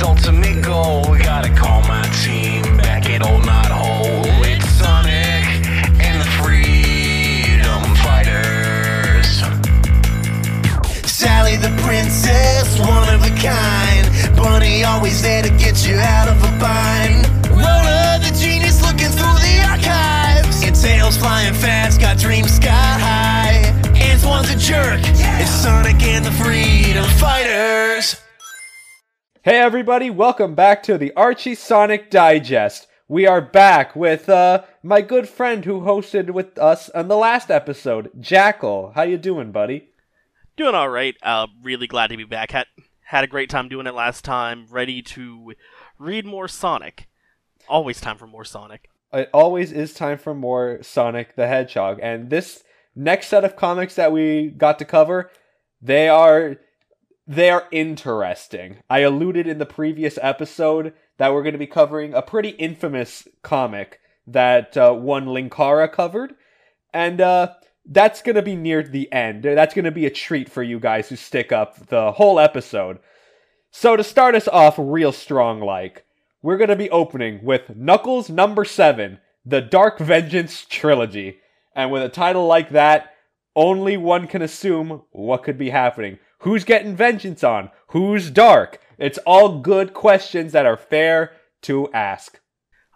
Ultimate goal, gotta call my team back at Old Knot Hole. It's Sonic and the Freedom Fighters. Sally the princess, one of a kind. Bunny always there to get you out of a bind. Rotor the genius looking through the archives. And tails flying fast, got dreams sky high. Antoine's a jerk. It's Sonic and the Freedom Fighters. Hey everybody, welcome back to the Archie Sonic Digest. We are back with uh, my good friend who hosted with us on the last episode, Jackel. How you doing, buddy? Doing all right. Uh, really glad to be back. Had had a great time doing it last time. Ready to read more Sonic. Always time for more Sonic. It always is time for more Sonic the Hedgehog, and this next set of comics that we got to cover, they are they are interesting. I alluded in the previous episode that we're going to be covering a pretty infamous comic that uh, one Linkara covered, and uh, that's going to be near the end. That's going to be a treat for you guys who stick up the whole episode. So to start us off real strong like, we're going to be opening with Knuckles number 7, the Dark Vengeance trilogy. And with a title like that, only one can assume what could be happening. Who's getting vengeance on? Who's dark? It's all good questions that are fair to ask.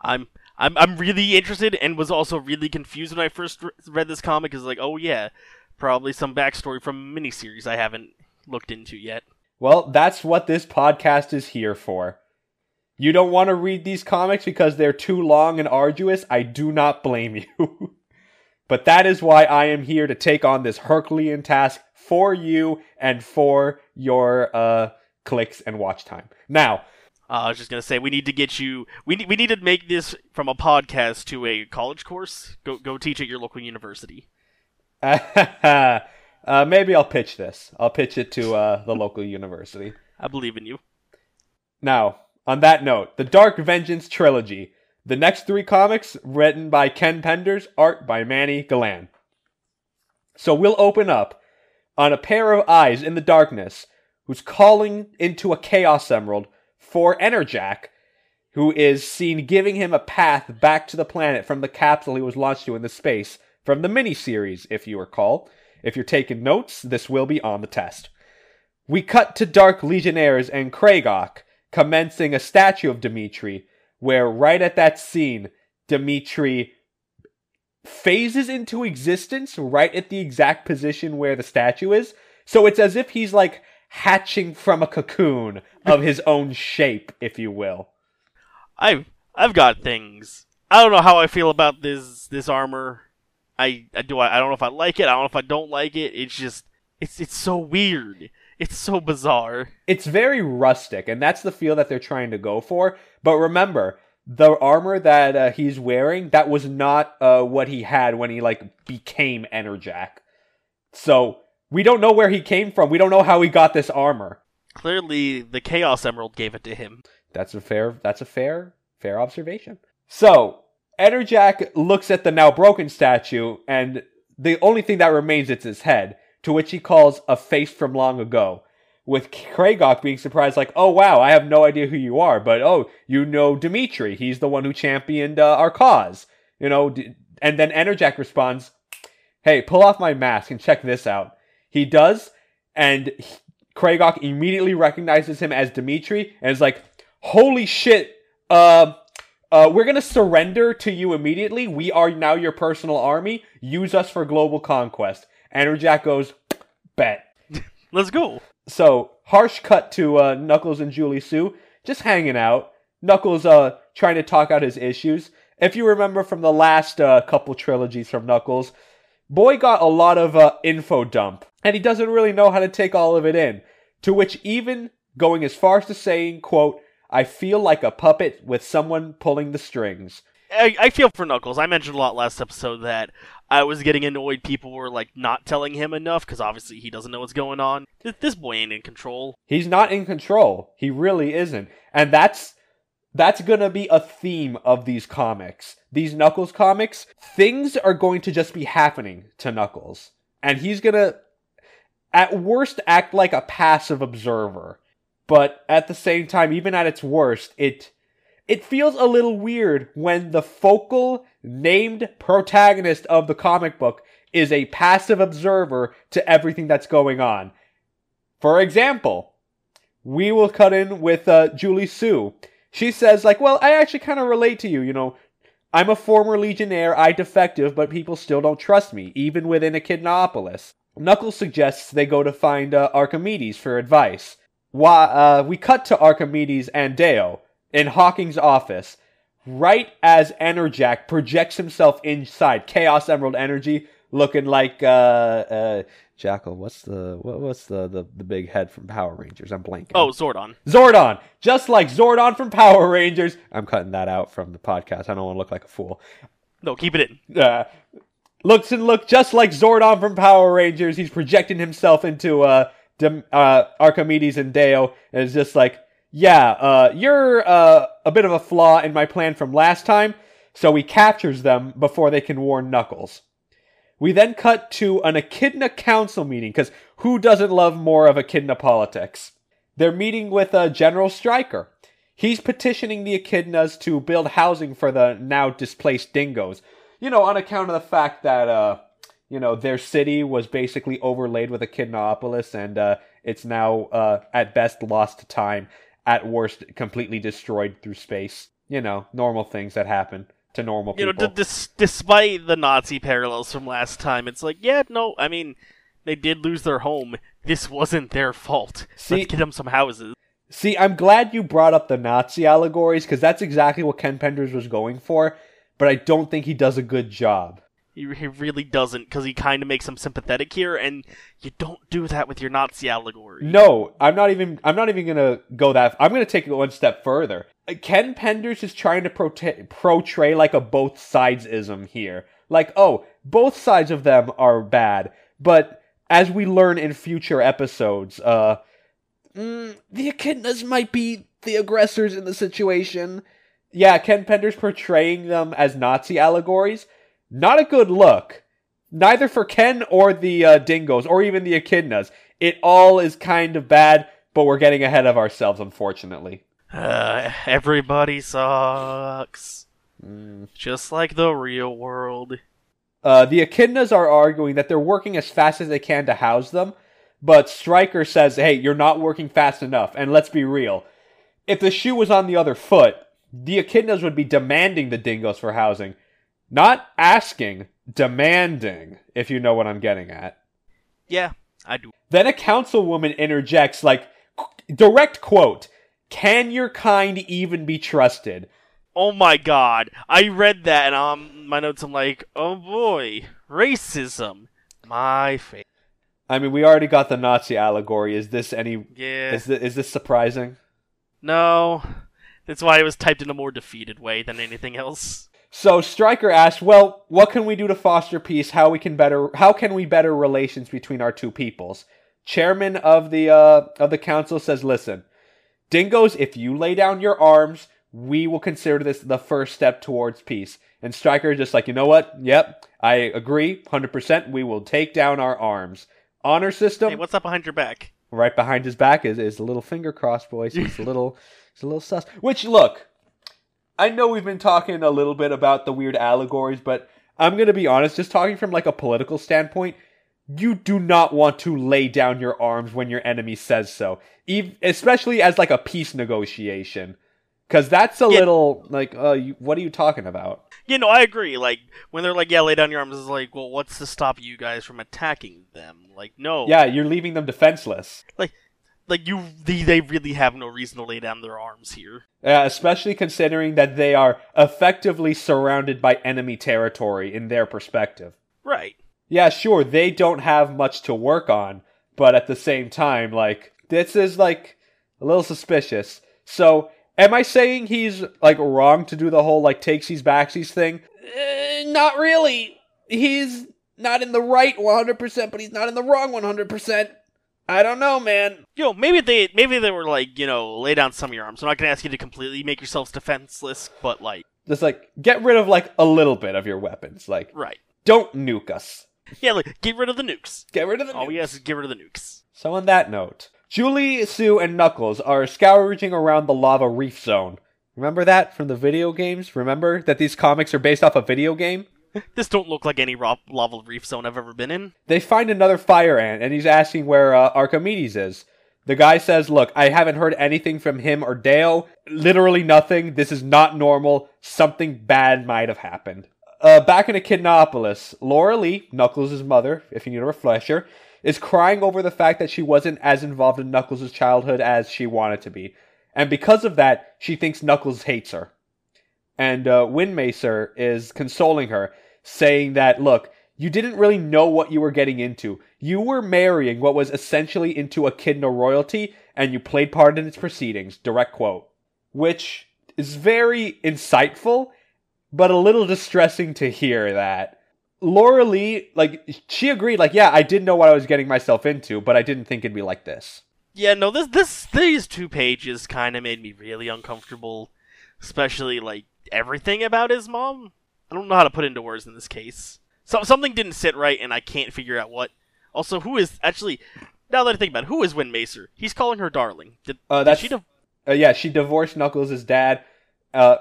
I'm I'm I'm really interested and was also really confused when I first re- read this comic. Is like, oh yeah, probably some backstory from a miniseries I haven't looked into yet. Well, that's what this podcast is here for. You don't want to read these comics because they're too long and arduous. I do not blame you. But that is why I am here to take on this Herculean task for you and for your uh, clicks and watch time. Now, Uh, I was just gonna say we need to get you. We need we need to make this from a podcast to a college course. Go go teach at your local university. uh, maybe I'll pitch this. I'll pitch it to uh, the local university. I believe in you. Now, on that note, the Dark Vengeance trilogy. The next three comics written by Ken Penders, art by Manny Galan. So we'll open up on a pair of eyes in the darkness who's calling into a Chaos Emerald for Enerjack, who is seen giving him a path back to the planet from the capsule he was launched to in the space from the miniseries, if you recall. If you're taking notes, this will be on the test. We cut to Dark Legionnaires and Kragok commencing a statue of Dimitri, where right at that scene, Dimitri phases into existence right at the exact position where the statue is. So it's as if he's like hatching from a cocoon of his own shape, if you will. I've I've got things. I don't know how I feel about this this armor. I, I do I, I don't know if I like it. I don't know if I don't like it. It's just it's it's so weird. It's so bizarre. It's very rustic, and that's the feel that they're trying to go for. But remember, the armor that uh, he's wearing that was not uh, what he had when he like became Enerjack. So we don't know where he came from. We don't know how he got this armor. Clearly, the Chaos Emerald gave it to him. That's a fair. That's a fair, fair observation. So Enerjack looks at the now broken statue, and the only thing that remains is his head, to which he calls a face from long ago. With Kragok being surprised, like, "Oh wow, I have no idea who you are, but oh, you know Dimitri. He's the one who championed uh, our cause." You know, d- and then Enerjack responds, "Hey, pull off my mask and check this out." He does, and he- Kragok immediately recognizes him as Dimitri and is like, "Holy shit! Uh, uh, we're gonna surrender to you immediately. We are now your personal army. Use us for global conquest." Enerjack goes, "Bet." Let's go. So harsh cut to uh, Knuckles and Julie Sue just hanging out. Knuckles uh trying to talk out his issues. If you remember from the last uh, couple trilogies from Knuckles, boy got a lot of uh, info dump, and he doesn't really know how to take all of it in. To which even going as far as to saying, "quote I feel like a puppet with someone pulling the strings." I, I feel for Knuckles. I mentioned a lot last episode that I was getting annoyed. People were like not telling him enough because obviously he doesn't know what's going on. Th- This boy ain't in control. He's not in control. He really isn't. And that's that's to be a theme of these comics. These Knuckles comics, things are going to just be happening to Knuckles. And he's to at worst act like a passive observer. but at the same time, even at its worst, it it feels a little weird when the focal named protagonist of the comic book is a passive observer to everything that's going on. For example, we will cut in with uh, Julie Sue. She says, like, well, I actually kind of relate to you. You know, I'm a former Legionnaire, I defective, but people still don't trust me, even within Echidnaopolis. Knuckles suggests they go to find uh, Archimedes for advice. Why, uh, we cut to Archimedes and Deo in Hawking's office, right as Enerjack projects himself inside Chaos Emerald Energy, looking like uh, uh, Jackel. What's the what, what's the, the the big head from Power Rangers? I'm blanking. Oh, Zordon. Zordon, just like Zordon from Power Rangers. I'm cutting that out from the podcast. I don't want to look like a fool. No, keep it in. Uh, looks and look just like Zordon from Power Rangers. He's projecting himself into uh, Dem- uh Archimedes and Deo, and it's just like, yeah, uh, you're uh, a bit of a flaw in my plan from last time. So he captures them before they can warn Knuckles. We then cut to an Echidna council meeting, because who doesn't love more of Echidna politics? They're meeting with uh, General Stryker. He's petitioning the Echidnas to build housing for the now displaced dingoes. You know, on account of the fact that, uh, you know, their city was basically overlaid with Echidnaopolis and uh, it's now, uh, at best, lost to time, at worst, completely destroyed through space. You know, normal things that happen to normal people. You know, d- dis- despite the Nazi parallels from last time, it's like, yeah, no, I mean, they did lose their home. This wasn't their fault. See- Let's get them some houses. See, I'm glad you brought up the Nazi allegories because that's exactly what Ken Penders was going for, but I don't think he does a good job. He, he really doesn't, because he kind of makes them sympathetic here, and you don't do that with your Nazi allegory. No, I'm not even. I'm not even gonna go that. I'm gonna take it one step further. Ken Penders is trying to prote- portray like a both sides ism here. Like, oh, both sides of them are bad, but as we learn in future episodes, uh, mm, the Echidnas might be the aggressors in the situation. Yeah, Ken Penders portraying them as Nazi allegories. Not a good look. Neither for Ken or the uh, Dingoes, or even the Echidnas. It all is kind of bad, but we're getting ahead of ourselves, unfortunately. Uh, everybody sucks. Mm. Just like the real world. Uh, the Echidnas are arguing that they're working as fast as they can to house them, but Stryker says, hey, you're not working fast enough. And let's be real. If the shoe was on the other foot, the Echidnas would be demanding the dingoes for housing. Not asking, demanding, if you know what I'm getting at. Yeah, I do. Then a councilwoman interjects, like, direct quote, Can your kind even be trusted? Oh my god. I read that and on my notes I'm like, oh boy, racism. My face. I mean, we already got the Nazi allegory. Is this any. Yeah. Is, this, is this surprising? No. That's why it was typed in a more defeated way than anything else. So Stryker asks, "Well, what can we do to foster peace? How we can better? How can we better relations between our two peoples?" Chairman of the uh, of the council says, "Listen, Dingoes, if you lay down your arms, we will consider this the first step towards peace." And Stryker is just like, "You know what? Yep, I agree, hundred percent. We will take down our arms. Honor system Hey, what's up behind your back? right behind his back is, is a little finger cross, boys. It's a little, it's a little sus. Which look, I know we've been talking a little bit about the weird allegories, but I'm gonna be honest. Just talking from like a political standpoint, you do not want to lay down your arms when your enemy says so, especially as like a peace negotiation, because that's a Yeah. little like, uh, you, what are you talking about? You know, I agree. Like, when they're like, yeah, lay down your arms, it's like, well, what's to stop you guys from attacking them? Like, no. Yeah, you're leaving them defenseless. Like, you, they, they really have no reason to lay down their arms here. Uh, especially considering that they are effectively surrounded by enemy territory in their perspective. Right. Yeah, sure, they don't have much to work on, but at the same time, like, this is, like, a little suspicious. So, am I saying he's, like, wrong to do the whole, like, takesies backsies thing? Uh, not really. He's not in the right 100%, but he's not in the wrong 100%. I don't know, man. Yo, maybe they, maybe they were like, you know, lay down some of your arms. I'm not gonna ask you to completely make yourselves defenseless, but like, Just, like, get rid of, like, a little bit of your weapons. Like, right. don't nuke us. Yeah, like, get rid of the nukes. Get rid of the All nukes. we ask is get rid of the nukes. So on that note, Julie, Sue, and Knuckles are scrounging around the lava reef zone. Remember that from the video games? Remember that these comics are based off a video game? This don't look like any ro- lava reef zone I've ever been in. They find another fire ant, and he's asking where uh, Archimedes is. The guy says, Look, I haven't heard anything from him or Dale. Literally nothing. This is not normal. Something bad might have happened. Uh, back in Echidnaopolis, Laura Lee, Knuckles' mother, if you need a refresher, is crying over the fact that she wasn't as involved in Knuckles' childhood as she wanted to be. And because of that, she thinks Knuckles hates her. And uh, Wynmacher is consoling her, saying that, look, you didn't really know what you were getting into. You were marrying what was essentially into Echidna royalty, and you played part in its proceedings. Direct quote. Which is very insightful, but a little distressing to hear that. Lara-Le, like, she agreed, like, yeah, I didn't know what I was getting myself into, but I didn't think it'd be like this. Yeah, no, this this these two pages kind of made me really uncomfortable, especially like everything about his mom. I don't know how to put into words in this case. So something didn't sit right, and I can't figure out what. Also, who is actually? Now that I think about it, who is Wynmacher? He's calling her darling. Did, Uh, did she? Div- uh, yeah, she divorced Knuckles' dad. Uh,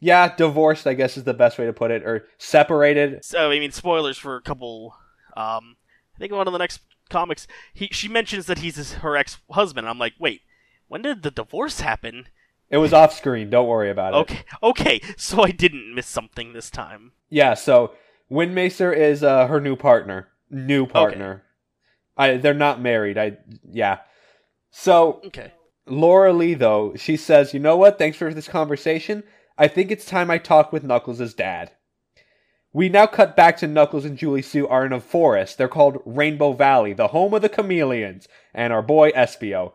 yeah, divorced, I guess is the best way to put it, or separated. so I mean, spoilers for a couple. Um, I think one of the next comics, he she mentions that he's his, her ex husband. I'm like, wait, when did the divorce happen? It was off screen. Don't worry about it. Okay, okay, so I didn't miss something this time. Yeah, so Wynmacher is uh, her new partner. New partner. Okay. I they're not married. I yeah. So Okay. Lara-Le though, she says, "You know what? Thanks for this conversation. I think it's time I talk with Knuckles' dad." We now cut back to Knuckles and Julie Sue are in a forest. They're called Rainbow Valley, the home of the chameleons, and our boy Espio.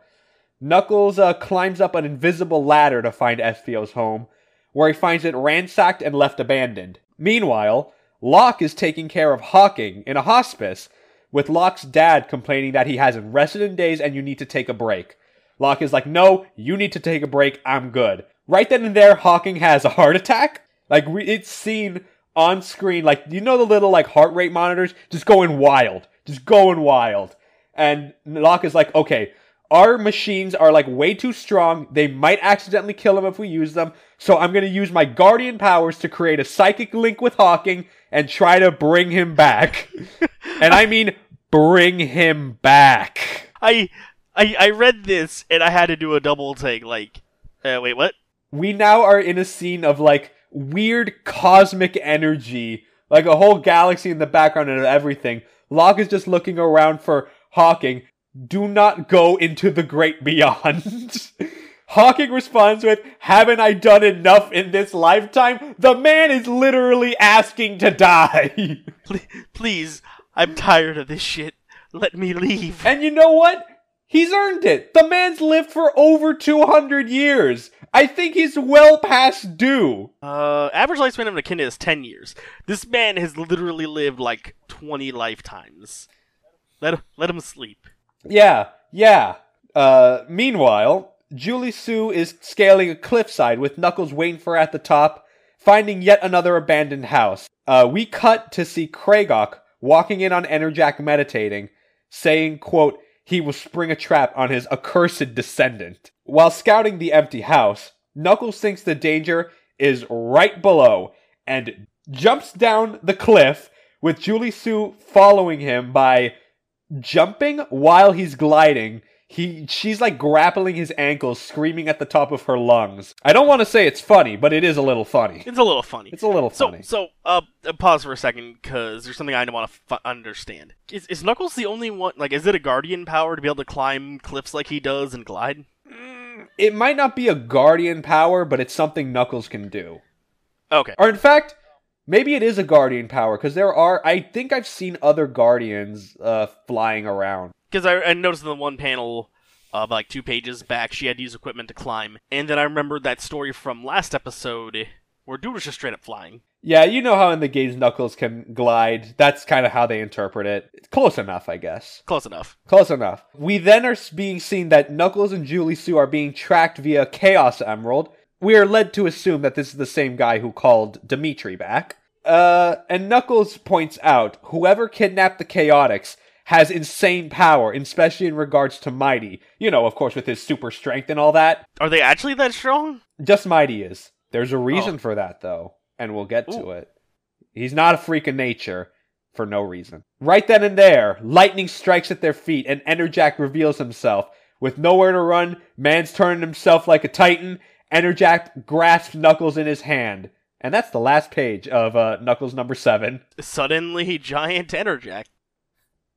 Knuckles uh, climbs up an invisible ladder to find Espio's home, where he finds it ransacked and left abandoned. Meanwhile, Locke is taking care of Hawking in a hospice, with Locke's dad complaining that he hasn't rested in days and you need to take a break. Locke is like, no, you need to take a break, I'm good. Right then and there, Hawking has a heart attack. Like, it's seen on screen, like, you know the little, like, heart rate monitors? Just going wild. Just going wild. And Locke is like, okay, our machines are, like, way too strong. They might accidentally kill him if we use them. So I'm gonna use my guardian powers to create a psychic link with Hawking and try to bring him back. and I mean, bring him back. I I I read this and I had to do a double take. Like, uh, wait, what? we now are in a scene of like weird cosmic energy, like a whole galaxy in the background and everything. Locke is just looking around for Hawking. Do not go into the great beyond. Hawking responds with, Haven't I done enough in this lifetime? The man is literally asking to die. Please, I'm tired of this shit. Let me leave. and you know what? He's earned it. The man's lived for over 200 years. I think he's well past due. Uh, average lifespan of an echidna is ten years. This man has literally lived like twenty lifetimes. Let let him sleep. Yeah, yeah. Uh, meanwhile, Julie Sue is scaling a cliffside with Knuckles waiting for her at the top, finding yet another abandoned house. Uh, we cut to see Kragok walking in on Enerjack meditating, saying, quote, he will spring a trap on his accursed descendant. While scouting the empty house, Knuckles thinks the danger is right below and jumps down the cliff with Julie Sue following him by jumping while he's gliding. He she's like grappling his ankles, screaming at the top of her lungs. I don't want to say it's funny, but it is a little funny. It's a little funny. It's a little So, funny. so, uh, uh, pause for a second, because there's something I want to f- understand. Is, is Knuckles the only one? Like, is it a guardian power to be able to climb cliffs like he does and glide? It might not be a guardian power, but it's something Knuckles can do. Okay. Or in fact, maybe it is a guardian power because there are. I think I've seen other guardians uh, flying around. Because I, I noticed in the one panel, uh, like two pages back, she had to use equipment to climb. And then I remembered that story from last episode where dude was just straight up flying. Yeah, you know how in the games Knuckles can glide. That's kind of how they interpret it. It's close enough, I guess. Close enough. Close enough. We then are being seen that Knuckles and Julie Sue are being tracked via Chaos Emerald. We are led to assume that this is the same guy who called Dimitri back. Uh, and Knuckles points out whoever kidnapped the Chaotix has insane power, especially in regards to Mighty. You know, of course, with his super strength and all that. Are they actually that strong? Just Mighty is. There's a reason Oh. for that, though, and we'll get to it. He's not a freak of nature for no reason. Right then and there, lightning strikes at their feet, and Enerjack reveals himself. With nowhere to run, Man's turning himself like a titan. Enerjack grasps Knuckles in his hand. And that's the last page of uh, Knuckles number seven. Suddenly giant Enerjack.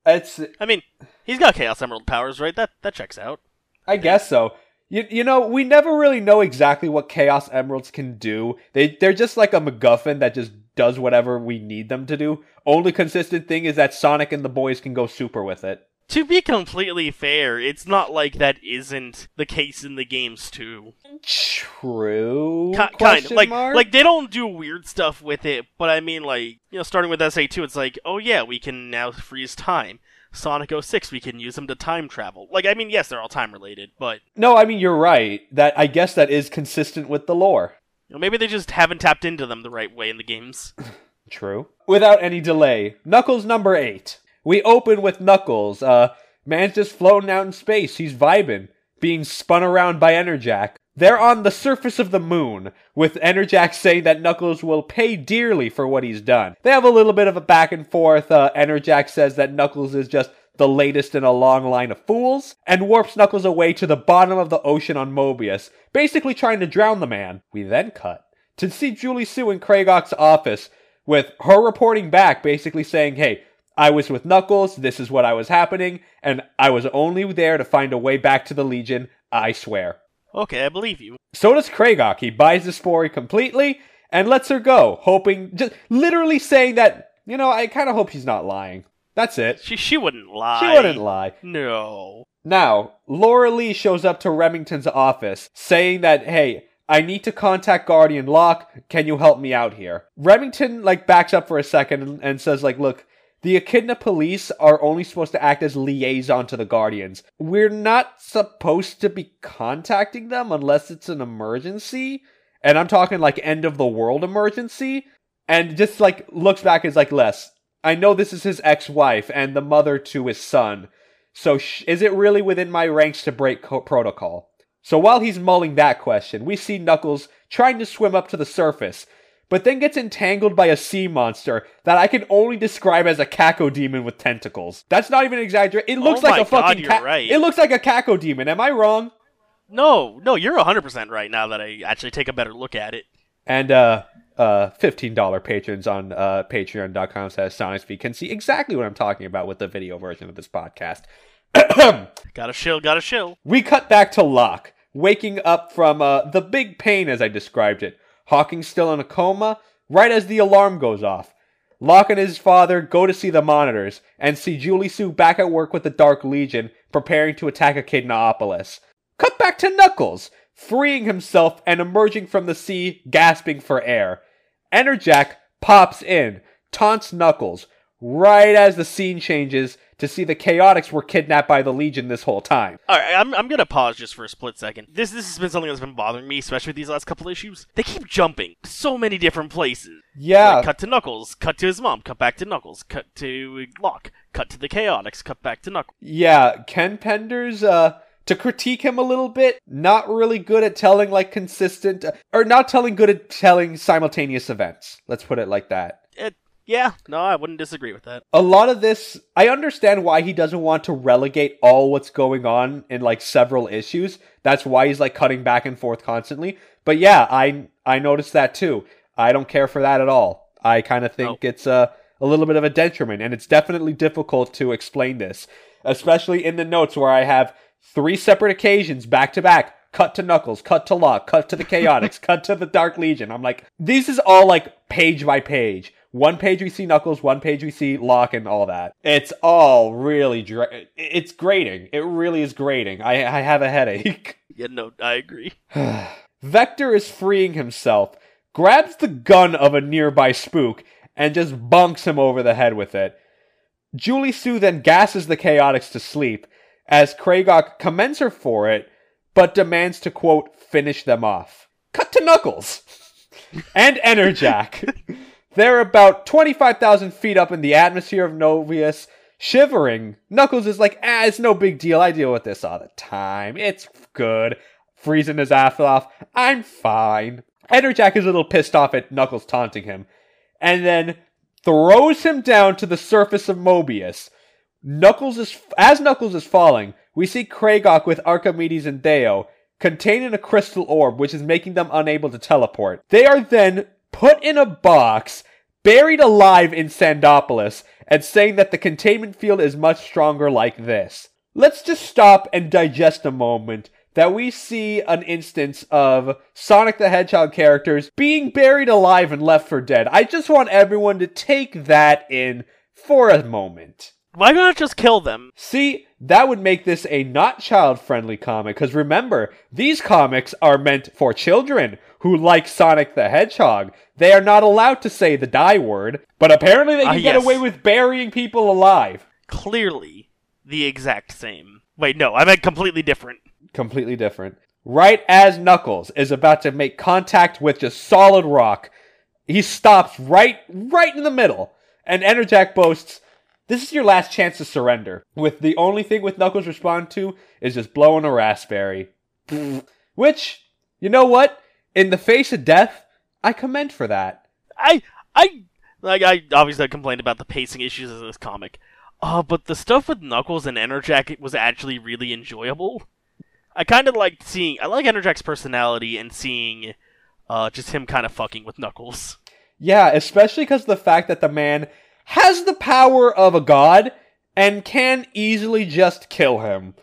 It's, I mean, he's got Chaos Emerald powers, right? That that checks out. I guess so. You, you know, we never really know exactly what Chaos Emeralds can do. They they're just like a MacGuffin that just does whatever we need them to do. Only consistent thing is that Sonic and the boys can go super with it. To be completely fair, it's not like that isn't the case in the games too. True. Ki- kind of like mark? like they don't do weird stuff with it, but I mean like you know starting with SA two, it's like oh yeah we can now freeze time. Sonic 06, we can use them to time travel. Like I mean yes they're all time related, but no, I mean you're right. That I guess that is consistent with the lore. you know, maybe they just haven't tapped into them the right way in the games. True. Without any delay, Knuckles number eight. We open with Knuckles. Uh, man's just floating out in space. He's vibing, being spun around by Enerjack. They're on the surface of the moon, with Enerjack saying that Knuckles will pay dearly for what he's done. They have a little bit of a back and forth. Uh, Enerjack says that Knuckles is just the latest in a long line of fools, and warps Knuckles away to the bottom of the ocean on Mobius, basically trying to drown the man. We then cut to see Julie Sue in Kragok's office, with her reporting back, basically saying, hey, I was with Knuckles, this is what I was happening, and I was only there to find a way back to the Legion, I swear. Okay, I believe you. So does Kragok. He buys the story completely and lets her go, hoping, just literally saying that, you know, I kind of hope she's not lying. That's it. She she wouldn't lie. She wouldn't lie. No. Now, Lara-Le shows up to Remington's office saying that, hey, I need to contact Guardian Locke. Can you help me out here? Remington, like, backs up for a second and, and says, like, look, the Echidna police are only supposed to act as liaison to the Guardians. We're not supposed to be contacting them unless it's an emergency. And I'm talking, like, end of the world emergency. And just, like, looks back is like, Les, I know this is his ex wife and the mother to his son. So, sh- is it really within my ranks to break co- protocol? So, while he's mulling that question, we see Knuckles trying to swim up to the surface, but then gets entangled by a sea monster that I can only describe as a caco demon with tentacles. That's not even exaggerate. It looks Oh like a fucking God, you're ca- right. It looks like a caco demon. Am I wrong? No, no, you're 100% right now that I actually take a better look at it. And uh uh $15 patrons on uh patreon.com slash sonicspy can see exactly what I'm talking about with the video version of this podcast. Gotta chill, gotta chill. We cut back to Locke, waking up from uh, the big pain as I described it. Hawking's still in a coma, right as the alarm goes off. Locke and his father go to see the monitors and see Julie Sue back at work with the Dark Legion, preparing to attack Echidnaopolis. Cut back to Knuckles, freeing himself and emerging from the sea, gasping for air. Enerjack pops in, taunts Knuckles, right as the scene changes to see the Chaotix were kidnapped by the Legion this whole time. All right, I'm, I'm gonna pause just for a split second. This this has been something that's been bothering me, especially with these last couple issues. They keep jumping so many different places. Yeah, Like, cut to Knuckles, cut to his mom, cut back to Knuckles, cut to Locke, cut to the Chaotix, cut back to Knuckles. yeah. Ken Penders, uh, to critique him a little bit, not really good at telling like consistent, or not telling good at telling simultaneous events. Let's put it like that. It, yeah, no, I wouldn't disagree with that. a lot of this i understand why he doesn't want to relegate all what's going on in like several issues. That's why he's like cutting back and forth constantly. But yeah i i noticed that too. I don't care for that at all. I kind of think it's a, a little bit of a detriment and it's definitely difficult to explain this especially in the notes where i have three separate occasions back to back cut to knuckles cut to Locke cut to the chaotix cut to the dark legion. I'm like this is all like page by page one page we see Knuckles, one page we see Locke, and all that. It's all really, dra- it's grating. It really is grating. I, I have a headache. Yeah, no, I agree. Vector is freeing himself, grabs the gun of a nearby spook, and just bunks him over the head with it. Julie Sue then gasses the Chaotix to sleep, as Kragok commends her for it, but demands to, quote, finish them off. Cut to Knuckles! and Enerjack. They're about 25,000 feet up in the atmosphere of Mobius, Shivering, Knuckles is like, ah, it's no big deal. I deal with this all the time. It's good. Freezing his ass off. I'm fine. Enerjack is a little pissed off at Knuckles taunting him, and then throws him down to the surface of Mobius. Knuckles is as Knuckles is falling, we see Kragok with Archimedes and Deo containing a crystal orb, which is making them unable to teleport. They are then put in a box, buried alive in Sandopolis, and saying that the containment field is much stronger like this. Let's just stop and digest a moment that we see an instance of Sonic the Hedgehog characters being buried alive and left for dead. I just want everyone to take that in for a moment. Why not just kill them? See, that would make this a not child friendly comic, because remember, these comics are meant for children who like Sonic the Hedgehog. They are not allowed to say the die word, but apparently they Ah, can get yes. away with burying people alive. Clearly, the exact same. Wait, no, I meant completely different. Completely different. Right as Knuckles is about to make contact with just solid rock, he stops right right in the middle. And Enerjack boasts, This is your last chance to surrender. With the only thing with Knuckles respond to is just blowing a raspberry. Which, you know what? In the face of death, I commend for that. I, I, like, I obviously complained about the pacing issues of this comic. Uh, but the stuff with Knuckles and Enerjack was actually really enjoyable. I kind of liked seeing, I like Enerjack's personality and seeing, uh, just him kind of fucking with Knuckles. Yeah, especially because of the fact that the man has the power of a god and can easily just kill him.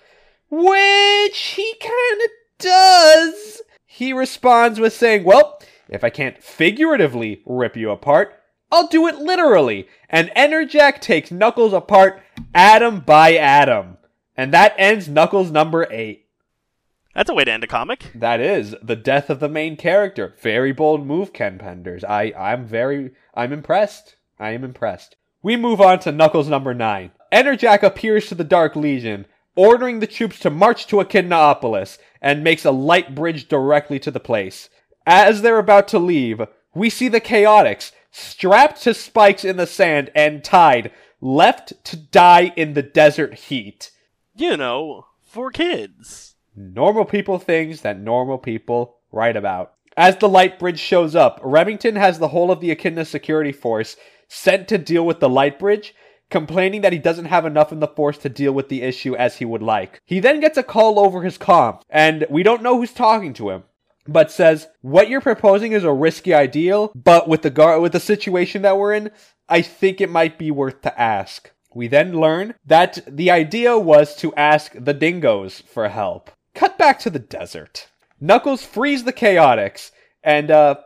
Which he kinda does. He responds with saying, Well, if I can't figuratively rip you apart, I'll do it literally. And Enerjack takes Knuckles apart atom by atom. And that ends Knuckles number 8. That's a way to end a comic. That is the death of the main character. Very bold move, Ken Penders. I, I'm very, I'm impressed. I am impressed. We move on to Knuckles number nine. Enerjack appears to the Dark Legion, ordering the troops to march to Echidnaopolis, and makes a light bridge directly to the place. As they're about to leave, we see the Chaotix strapped to spikes in the sand and tied, left to die in the desert heat. You know, for kids. Normal people things that normal people write about. As the light bridge shows up, Remington has the whole of the Echidna security force sent to deal with the light bridge, complaining that he doesn't have enough in the force to deal with the issue as he would like. He then gets a call over his comm, and we don't know who's talking to him. But says what you're proposing is a risky ideal, but with the gar- with the situation that we're in, I think it might be worth to ask. We then learn that the idea was to ask the dingoes for help. Cut back to the desert. Knuckles frees the Chaotix and uh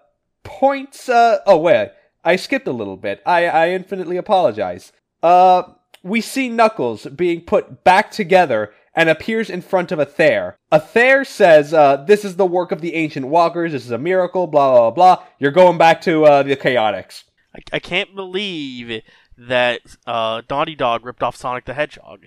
points uh oh wait, I skipped a little bit. I I infinitely apologize. Uh we see Knuckles being put back together and appears in front of Athair. A Thayer says, uh, this is the work of the ancient walkers, this is a miracle, blah blah blah. You're going back to uh, the Chaotix. I, I can't believe that uh, Naughty Dog ripped off Sonic the Hedgehog.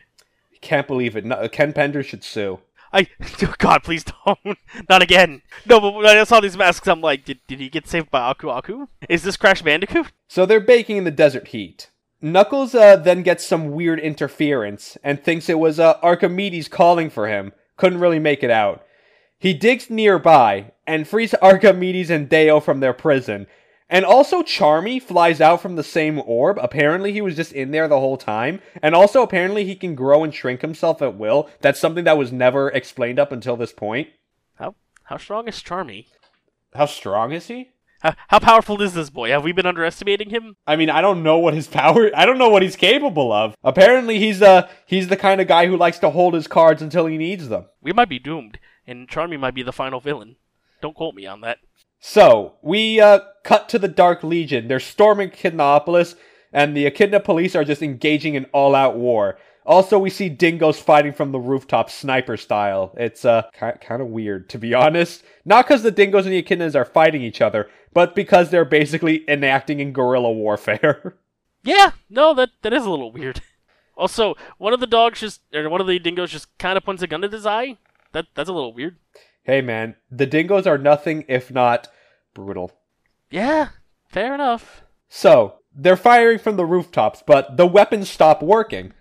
Can't believe it. No, Ken Pender should sue. I oh God, please don't, not again. No, but when I saw these masks, I'm like, did, did he get saved by Aku Aku? Is this Crash Bandicoot? So they're baking in the desert heat. Knuckles uh, then gets some weird interference and thinks it was uh, Archimedes calling for him. Couldn't really make it out. He digs nearby and frees Archimedes and Deo from their prison. And also, Charmy flies out from the same orb. Apparently, he was just in there the whole time. And also, apparently, he can grow and shrink himself at will. That's something that was never explained up until this point. How how strong is Charmy? How strong is he? How, how powerful is this boy? Have we been underestimating him? I mean, I don't know what his power. I don't know what he's capable of. Apparently, he's uh he's the kind of guy who likes to hold his cards until he needs them. We might be doomed, and Charmy might be the final villain. Don't quote me on that. So we uh cut to the Dark Legion. They're storming Echidnaopolis, and the Echidna police are just engaging in all-out war. Also, we see dingoes fighting from the rooftop, sniper style. It's uh kind of weird, to be honest. Not because the dingoes and the echidnas are fighting each other, but because they're basically enacting in guerrilla warfare. Yeah, no, that that is a little weird. Also, one of the dogs just, or one of the dingoes just kind of points a gun at his eye. That that's a little weird. Hey, man, the dingoes are nothing if not brutal. Yeah, fair enough. So, they're firing from the rooftops, but the weapons stop working.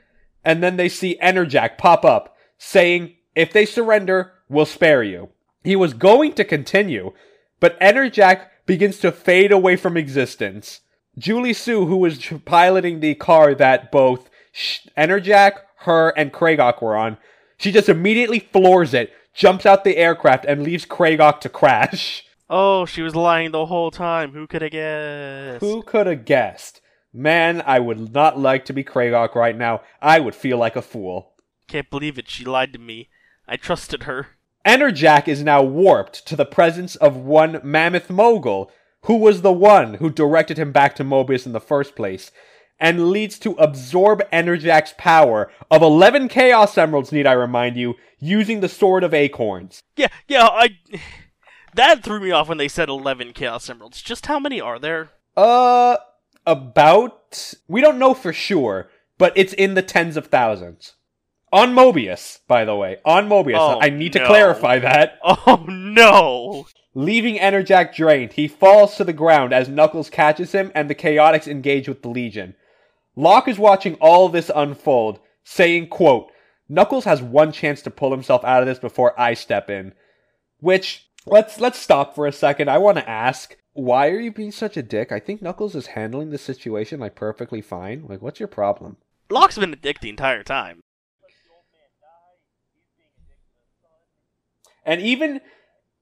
and then they see Enerjack pop up, saying, If they surrender, we'll spare you. He was going to continue, but Enerjack begins to fade away from existence. Julie Sue, who was piloting the car that both Enerjack, her, and Kragok were on, she just immediately floors it, jumps out the aircraft, and leaves Kragok to crash. Oh, she was lying the whole time. Who could have guessed? Who could have guessed? Man, I would not like to be Kragok right now. I would feel like a fool. Can't believe it. She lied to me. I trusted her. Enerjack is now warped to the presence of one Mammoth Mogul, who was the one who directed him back to Mobius in the first place, and leads to absorb Enerjack's power of 11 Chaos Emeralds, need I remind you, using the Sword of Acorns. Yeah, yeah, I. That threw me off when they said 11 Chaos Emeralds. Just how many are there? Uh, about. We don't know for sure, but it's in the tens of thousands. On Mobius, by the way. On Mobius. Oh, I need to no. clarify that. Oh no! Leaving Enerjack drained, he falls to the ground as Knuckles catches him and the Chaotix engage with the Legion. Locke is watching all this unfold, saying, quote, Knuckles has one chance to pull himself out of this before I step in. Which, let's let's stop for a second. I want to ask, why are you being such a dick? I think Knuckles is handling the situation like perfectly fine. Like, what's your problem? Locke's been a dick the entire time. And even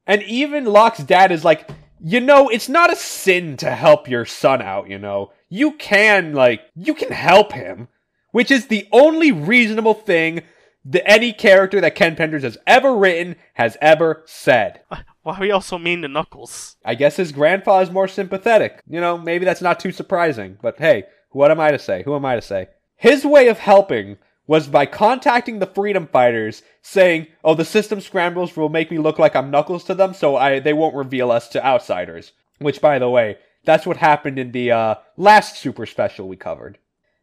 and even Locke's dad is like, you know, it's not a sin to help your son out, you know. You can like you can help him, which is the only reasonable thing that any character that Ken Penders has ever written has ever said. Why are we also mean to Knuckles? I guess his grandpa is more sympathetic. You know, maybe that's not too surprising, but hey, what am I to say? Who am I to say? His way of helping was by contacting the freedom fighters saying, "Oh, the system scrambles will make me look like I'm Knuckles to them, so I they won't reveal us to outsiders." Which by the way, that's what happened in the uh, last super special we covered.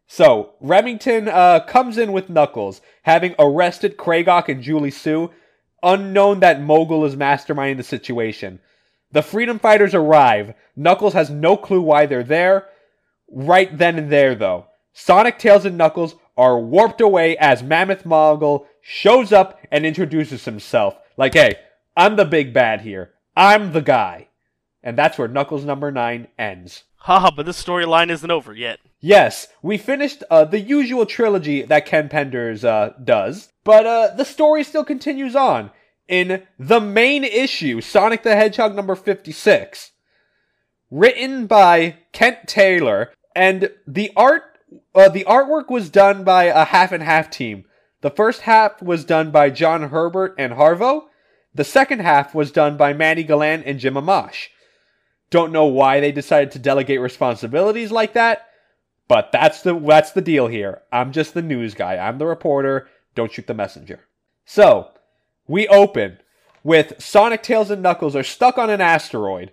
So, Remington uh, comes in with Knuckles, having arrested Kragok and Julie Sue, unknown that Mogul is masterminding the situation. The freedom fighters arrive. Knuckles has no clue why they're there. Right then and there, though, Sonic, Tails, and Knuckles are warped away as Mammoth Mogul shows up and introduces himself. Like, hey, I'm the big bad here. I'm the guy. And that's where Knuckles number 9 ends. Haha, but this storyline isn't over yet. Yes, we finished uh, the usual trilogy that Ken Penders uh, does, but uh, the story still continues on in the main issue, Sonic the Hedgehog number 56. Written by Kent Taylor, and the art uh, the artwork was done by a half and half team. The first half was done by John Herbert and Harvo. The second half was done by Manny Galan and Jim Amash. Don't know why they decided to delegate responsibilities like that, but that's the that's the deal here. I'm just the news guy. I'm the reporter. Don't shoot the messenger. So, we open with Sonic, Tails, and Knuckles are stuck on an asteroid.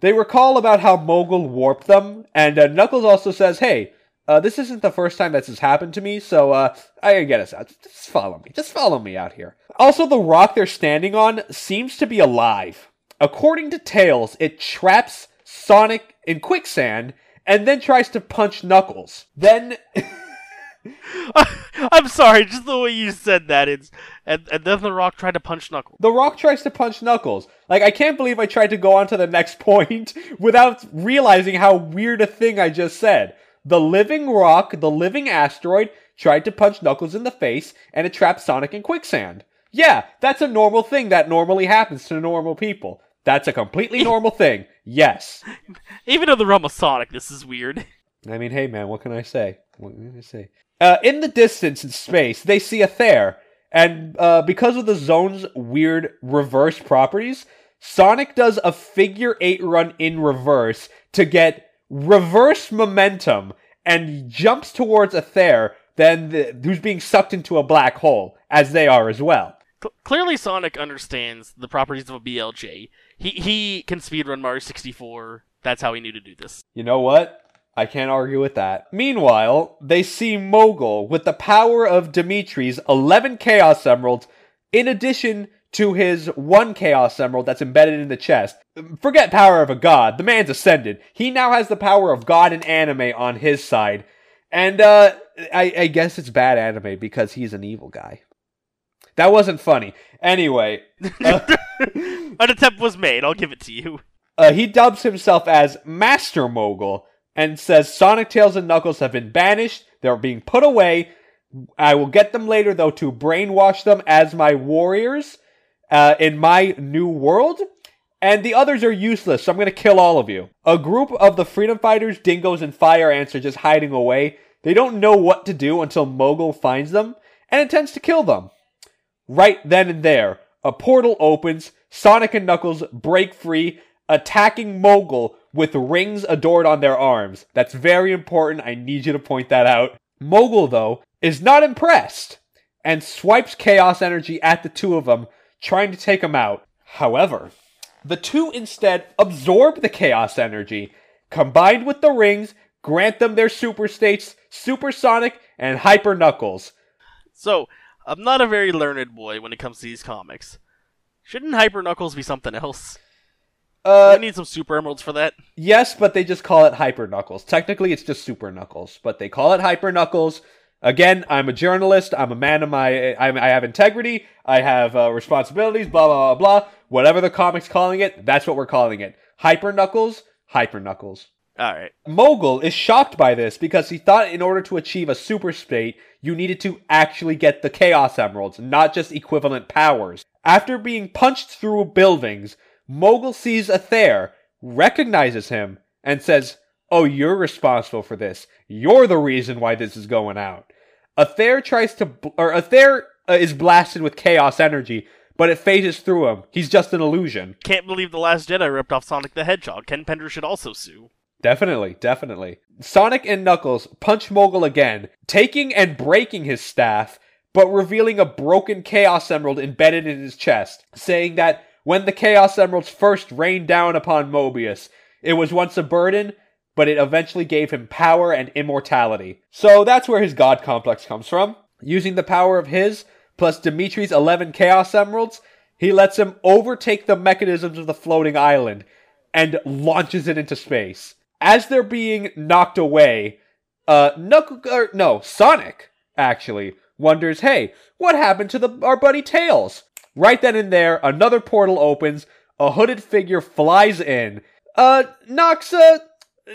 They recall about how Mogul warped them, and uh, Knuckles also says, "Hey, uh, this isn't the first time this has happened to me, so uh, I gotta get us out. Just follow me. Just follow me out here." Also, the rock they're standing on seems to be alive. According to Tails, it traps Sonic in quicksand and then tries to punch Knuckles. Then I'm sorry, just the way you said that. It's and, and then the Rock tried to punch Knuckles. The Rock tries to punch Knuckles. Like, I can't believe I tried to go on to the next point without realizing how weird a thing I just said. The living rock, the living asteroid, tried to punch Knuckles in the face, and it trapped Sonic in quicksand. Yeah, that's a normal thing that normally happens to normal people. That's a completely normal thing. Yes. Even in the realm of Sonic, this is weird. I mean, hey man, what can I say? What can I say? Uh, in the distance in space, they see Athair, and uh, because of the zone's weird reverse properties, Sonic does a figure eight run in reverse to get reverse momentum and jumps towards Athair, then the, who's being sucked into a black hole, as they are as well. Cl- clearly, Sonic understands the properties of a BLJ. He he can speedrun Mario 64. That's how he knew to do this. You know what? I can't argue with that. Meanwhile, they see Mogul with the power of Dimitri's 11 Chaos Emeralds, in addition to his one Chaos Emerald that's embedded in the chest. Forget power of a god, the man's ascended. He now has the power of god and anime on his side. And, uh, I, I guess it's bad anime because he's an evil guy. That wasn't funny. Anyway, uh, An attempt was made. I'll give it to you. uh, he dubs himself as Master Mogul and says Sonic, Tails, and Knuckles have been banished. They're being put away. I will get them later, though, to brainwash them as my warriors uh, in my new world. And the others are useless, so I'm going to kill all of you. A group of the Freedom Fighters, Dingoes, and Fire Ants are just hiding away. They don't know what to do until Mogul finds them and intends to kill them. Right then and there, a portal opens, Sonic and Knuckles break free, attacking Mogul with rings adored on their arms. That's very important. I need you to point that out. Mogul, though, is not impressed and swipes chaos energy at the two of them, trying to take them out. However, the two instead absorb the chaos energy, combined with the rings, grant them their super states, supersonic and hyper knuckles. So, I'm not a very learned boy when it comes to these comics. Shouldn't Hyper Knuckles be something else? Uh, I need some Super Emeralds for that. Yes, but they just call it Hyper Knuckles. Technically, it's just Super Knuckles, but they call it Hyper Knuckles. Again, I'm a journalist. I'm a man of my. I'm, I have integrity. I have uh, responsibilities. Blah blah blah blah. Whatever the comics calling it, that's what we're calling it. Hyper Knuckles. Hyper Knuckles. Alright. Mogul is shocked by this because he thought in order to achieve a super state, you needed to actually get the Chaos Emeralds, not just equivalent powers. After being punched through buildings, Mogul sees Athair, recognizes him, and says, Oh, you're responsible for this. You're the reason why this is going out. Athair tries to, bl- or Athair uh, is blasted with chaos energy, but it phases through him. He's just an illusion. Can't believe The Last Jedi ripped off Sonic the Hedgehog. Ken Pender should also sue. Definitely, definitely. Sonic and Knuckles punch Mogul again, taking and breaking his staff, but revealing a broken Chaos Emerald embedded in his chest, saying that when the Chaos Emeralds first rained down upon Mobius, it was once a burden, but it eventually gave him power and immortality. So that's where his god complex comes from. Using the power of his, plus Dimitri's 11 Chaos Emeralds, he lets him overtake the mechanisms of the floating island and launches it into space. As they're being knocked away, uh, Knuckle, er, no, Sonic, actually, wonders, hey, what happened to the, our buddy Tails? Right then and there, another portal opens, a hooded figure flies in, uh, knocks, uh,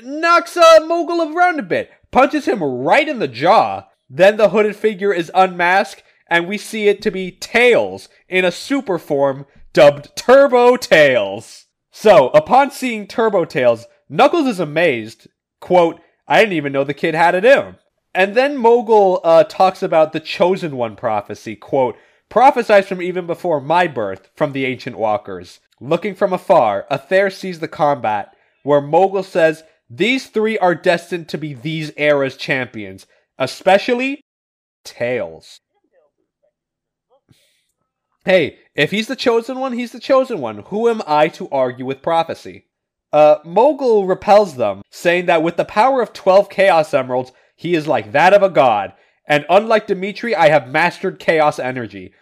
knocks, uh, Mogul around a bit, punches him right in the jaw. Then the hooded figure is unmasked, and we see it to be Tails in a super form dubbed Turbo Tails. So, upon seeing Turbo Tails, Knuckles is amazed. Quote, I didn't even know the kid had it in him. And then Mogul uh, talks about the Chosen One prophecy. Quote, prophesied from even before my birth from the ancient walkers. Looking from afar, Athair sees the combat, where Mogul says, These three are destined to be these era's champions, especially Tails. Hey, if he's the chosen one, he's the chosen one. Who am I to argue with prophecy? Uh, Mogul repels them, saying that with the power of 12 Chaos Emeralds, he is like that of a god, and unlike Dimitri, I have mastered Chaos Energy.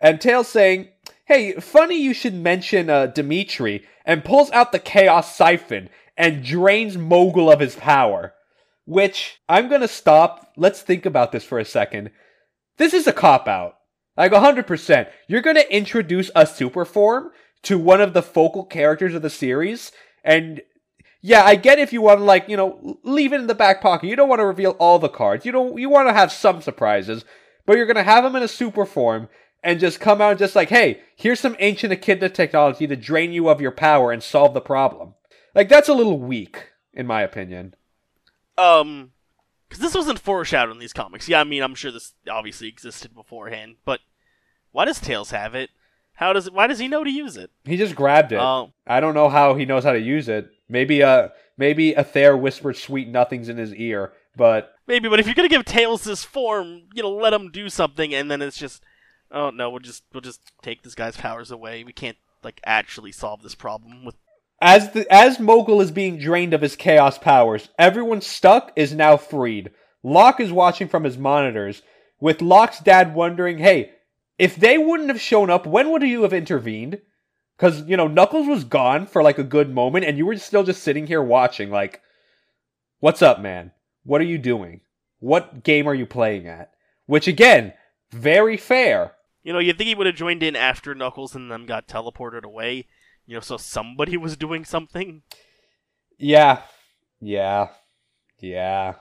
And Tails saying, Hey, funny you should mention uh, Dimitri, and pulls out the Chaos Siphon and drains Mogul of his power. Which, I'm gonna stop. Let's think about this for a second. This is a cop out. Like 100%. You're gonna introduce a super form to one of the focal characters of the series, and yeah, I get if you want to like, you know, leave it in the back pocket. You don't want to reveal all the cards. You don't you want to have some surprises, but you're going to have them in a super form and just come out and just like, "Hey, here's some ancient echidna technology to drain you of your power and solve the problem." Like that's a little weak in my opinion. Um, because this wasn't foreshadowed in these comics. Yeah, I mean, I'm sure this obviously existed beforehand, but why does Tails have it? How does it? Why does he know to use it? He just grabbed it. Oh, I don't know how he knows how to use it. Maybe uh maybe Athair whispered sweet nothings in his ear, but maybe. But if you're gonna give Tails this form, you know, let him do something, and then it's just, oh no, we'll just we'll just take this guy's powers away. We can't like actually solve this problem with. As the as Mogul is being drained of his chaos powers, everyone stuck is now freed. Locke is watching from his monitors, with Locke's dad wondering, "Hey, if they wouldn't have shown up, when would you have intervened?" Because you know Knuckles was gone for like a good moment, and you were still just sitting here watching. Like, what's up, man? What are you doing? what game are you playing at? Which again, very fair. You know, you'd think he would have joined in after Knuckles and them got teleported away. You know, so somebody was doing something. Yeah. Yeah. Yeah.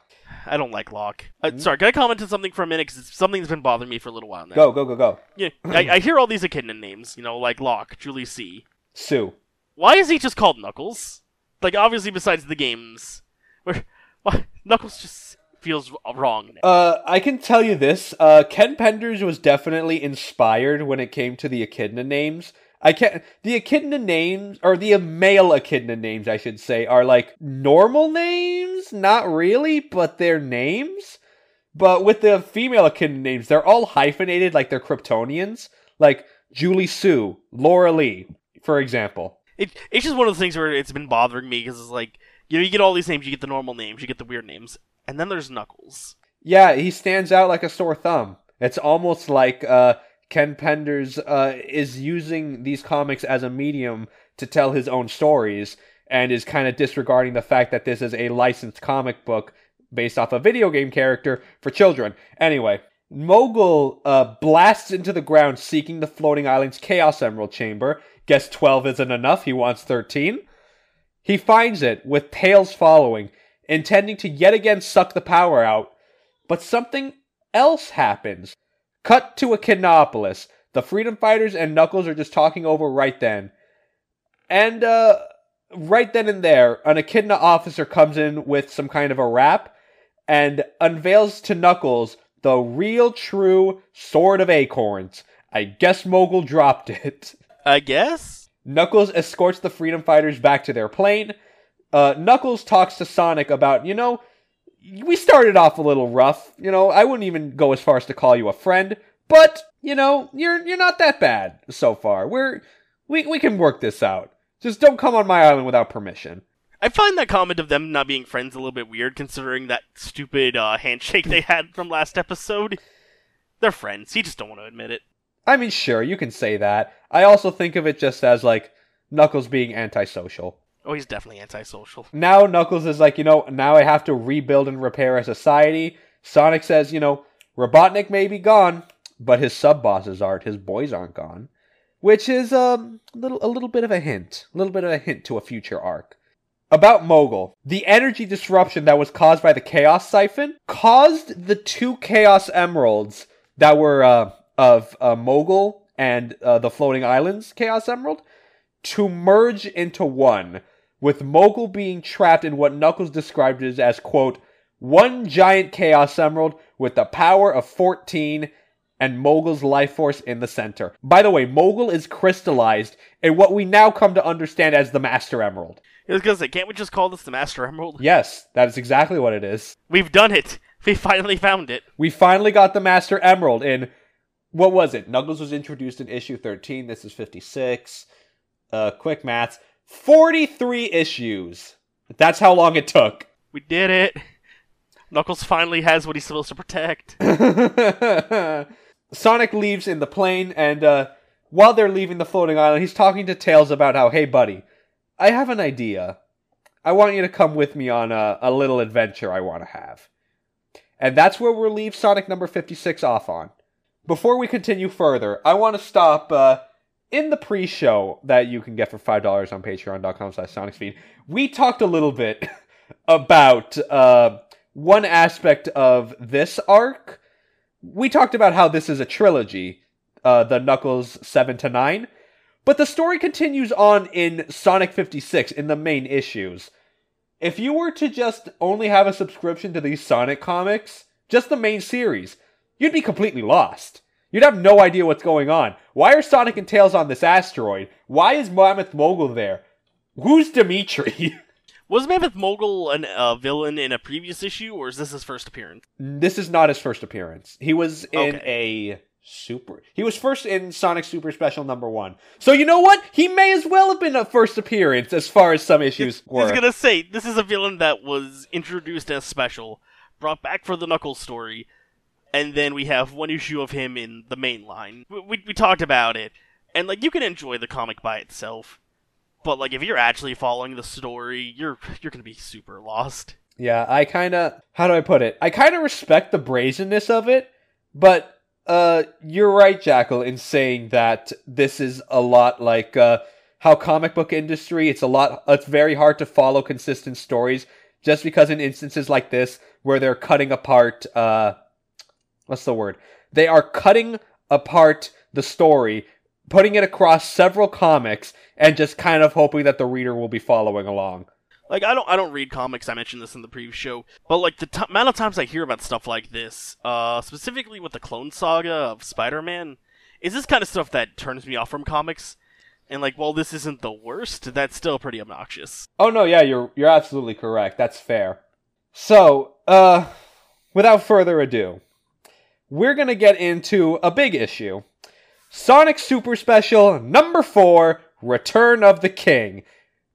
I don't like Locke. Uh, sorry, can I comment on something for a minute? Because something's been bothering me for a little while now. Go, go, go, go. Yeah, I, I hear all these echidna names. You know, like Locke, Julie C. Sue. Why is he just called Knuckles? Like, obviously, besides the games, where why Knuckles just feels wrong. now. Uh, I can tell you this. Uh, Ken Penders was definitely inspired when it came to the echidna names. I can't. The echidna names, or the male echidna names, I should say, are like normal names. Not really, but they're names. But with the female echidna names, they're all hyphenated, like they're Kryptonians, like Julie Sue, Lara-Le, for example. It, it's just one of those things where it's been bothering me because it's like, you know, you get all these names, you get the normal names, you get the weird names, and then there's Knuckles. Yeah, he stands out like a sore thumb. It's almost like uh, Ken Penders uh, is using these comics as a medium to tell his own stories and is kind of disregarding the fact that this is a licensed comic book based off a video game character for children. Anyway, Mogul uh, blasts into the ground seeking the floating island's Chaos Emerald Chamber. Guess 12 isn't enough, he wants 13. He finds it, with Tails following, intending to yet again suck the power out. But something else happens. Cut to Echidnaopolis. The Freedom Fighters and Knuckles are just talking over right then. And, uh, right then and there, an Echidna officer comes in with some kind of a rap and unveils to Knuckles the real true Sword of Acorns. I guess Mogul dropped it. I guess? Knuckles escorts the Freedom Fighters back to their plane. Uh, Knuckles talks to Sonic about, you know, we started off a little rough. You know, I wouldn't even go as far as to call you a friend, but you know, you're you're not that bad so far. We're we we can work this out. Just don't come on my island without permission. I find that comment of them not being friends a little bit weird, considering that stupid uh, handshake they had from last episode. They're friends. He just don't want to admit it. I mean, sure, you can say that. I also think of it just as like Knuckles being antisocial. Oh, he's definitely antisocial. Now Knuckles is like, you know, now I have to rebuild and repair a society. Sonic says, you know, Robotnik may be gone, but his sub bosses aren't. His boys aren't gone, which is um, a little a little bit of a hint, a little bit of a hint to a future arc. About Mogul, the energy disruption that was caused by the Chaos Siphon caused the two Chaos Emeralds that were uh, of uh, Mogul and uh, the Floating Islands Chaos Emerald to merge into one, with Mogul being trapped in what Knuckles described as, as quote, one giant Chaos Emerald with the power of 14 and Mogul's life force in the center. By the way, Mogul is crystallized in what we now come to understand as the Master Emerald. I was gonna say, can't we just call this the Master Emerald? Yes, that is exactly what it is. We've done it. We finally found it. We finally got the Master Emerald in what was it? Knuckles was introduced in issue 13. This is 56. Uh quick maths. 43 issues. That's how long it took. We did it. Knuckles finally has what he's supposed to protect. Sonic leaves in the plane, and uh, while they're leaving the floating island, he's talking to Tails about how, hey, buddy, I have an idea. I want you to come with me on a, a little adventure I want to have. And that's where we'll leave Sonic number 56 off on. Before we continue further, I want to stop uh, in the pre-show that you can get for $5 on patreon.com slash sonicspeed. We talked a little bit about uh, one aspect of this arc. We talked about how this is a trilogy, uh, the Knuckles 7 to 9. But the story continues on in Sonic 56 in the main issues. If you were to just only have a subscription to these Sonic comics, just the main series, you'd be completely lost. You'd have no idea what's going on. Why are Sonic and Tails on this asteroid? Why is Mammoth Mogul there? Who's Dimitri? Was Mammoth Mogul a uh, villain in a previous issue, or is this his first appearance? this is not his first appearance. He was in a super. He was first in Sonic Super Special number one. So you know what? He may as well have been a first appearance as far as some issues I were. was gonna say this is a villain that was introduced as special, brought back for the Knuckles story, and then we have one issue of him in the main line. We, we, we talked about it, and like you can enjoy the comic by itself, but like if you're actually following the story, you're you're gonna be super lost. Yeah, I kind of how do I put it? I kind of respect the brazenness of it, but uh you're right, Jackel, in saying that this is a lot like uh how comic book industry, it's a lot it's very hard to follow consistent stories just because in instances like this where they're cutting apart uh what's the word? They are cutting apart the story, putting it across several comics and just kind of hoping that the reader will be following along. Like I don't I don't read comics. I mentioned this in the previous show, but like the t- amount of times I hear about stuff like this, uh, specifically with the Clone Saga of Spider-Man, is this kind of stuff that turns me off from comics. And like, while this isn't the worst, that's still pretty obnoxious. Oh no, yeah, you're you're absolutely correct. That's fair. So, uh without further ado, we're going to get into a big issue. Sonic Super Special number 4, Return of the King.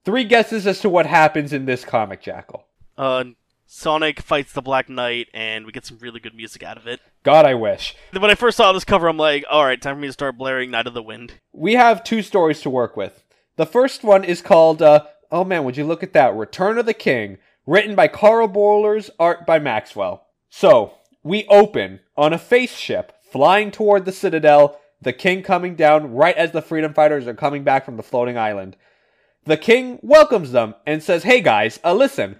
Three guesses as to what happens in this comic, Jackel. Uh, Sonic fights the Black Knight, and we get some really good music out of it. God, I wish. When I first saw this cover, I'm like, alright, time for me to start blaring Knight of the Wind. We have two stories to work with. The first one is called, uh, oh man, would you look at that? Return of the King, written by Karl Bollers, art by Maxwell. So, we open on a face ship flying toward the Citadel, the king coming down right as the freedom fighters are coming back from the floating island. The king welcomes them and says, Hey guys, uh, listen,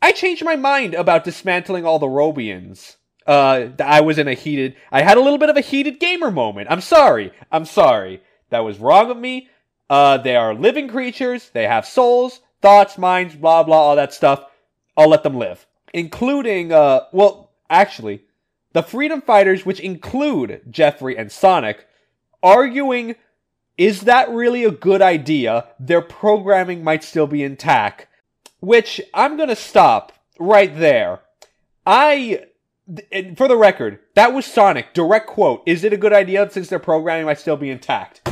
I changed my mind about dismantling all the Robians. Uh, I was in a heated, I had a little bit of a heated gamer moment. I'm sorry. I'm sorry. That was wrong of me. Uh, they are living creatures. They have souls, thoughts, minds, blah, blah, all that stuff. I'll let them live. Including, uh, well, actually, the Freedom Fighters, which include Jeffrey and Sonic, arguing is that really a good idea? Their programming might still be intact. Which I'm gonna stop right there. I, for the record, that was Sonic. Direct quote. Is it a good idea since their programming might still be intact?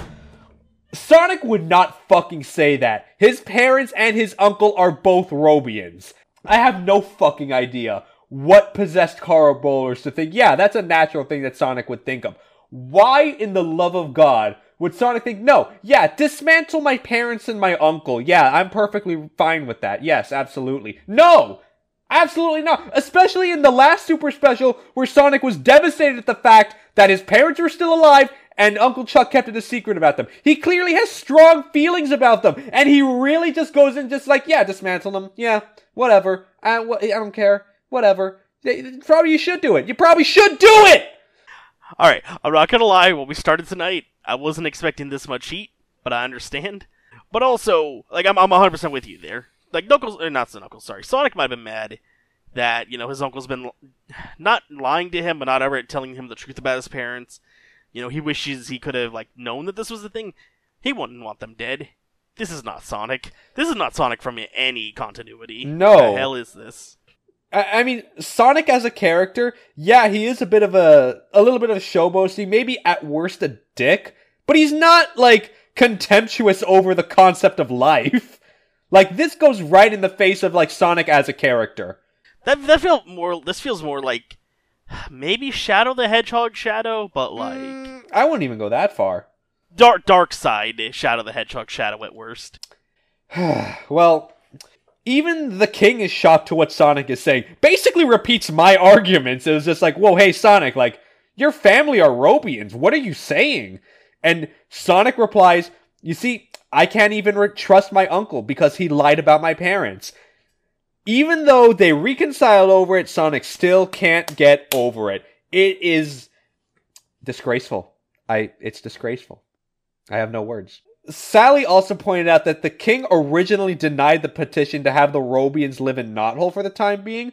Sonic would not fucking say that. His parents and his uncle are both Robians. I have no fucking idea what possessed Karl Bollers to think, yeah, that's a natural thing that Sonic would think of. Why in the love of God would Sonic think, no, yeah, dismantle my parents and my uncle. Yeah, I'm perfectly fine with that. Yes, absolutely. No! Absolutely not. Especially in the last Super Special where Sonic was devastated at the fact that his parents were still alive and Uncle Chuck kept it a secret about them. He clearly has strong feelings about them and he really just goes in just like, yeah, dismantle them. Yeah, whatever. I, I don't care. Whatever. Probably you should do it. You probably should do it! Alright, I'm not gonna lie, when we started tonight, I wasn't expecting this much heat, but I understand. But also, like, I'm, I'm 100% with you there. Like, Knuckles, or not Knuckles, sorry, Sonic might have been mad that, you know, his uncle's been not lying to him, but not ever telling him the truth about his parents. You know, he wishes he could have, like, known that this was the thing. He wouldn't want them dead. This is not Sonic. This is not Sonic from any continuity. No. What the hell is this? I, I mean, Sonic as a character, yeah, he is a bit of a, a little bit of a showboaty, maybe at worst a dick, but he's not, like, contemptuous over the concept of life. Like, this goes right in the face of, like, Sonic as a character. That that feel more. This feels more like maybe Shadow the Hedgehog Shadow, but like Mm, I wouldn't even go that far. dark dark side Shadow the Hedgehog Shadow at worst. well, even the king is shocked to what Sonic is saying. Basically repeats my arguments. It was just like, whoa, hey, Sonic, like, your family are Robians. What are you saying? And Sonic replies, you see, I can't even re- trust my uncle because he lied about my parents. Even though they reconciled over it, Sonic still can't get over it. It is disgraceful. I it's disgraceful. I have no words. Sally also pointed out that the king originally denied the petition to have the Robians live in Knothole for the time being,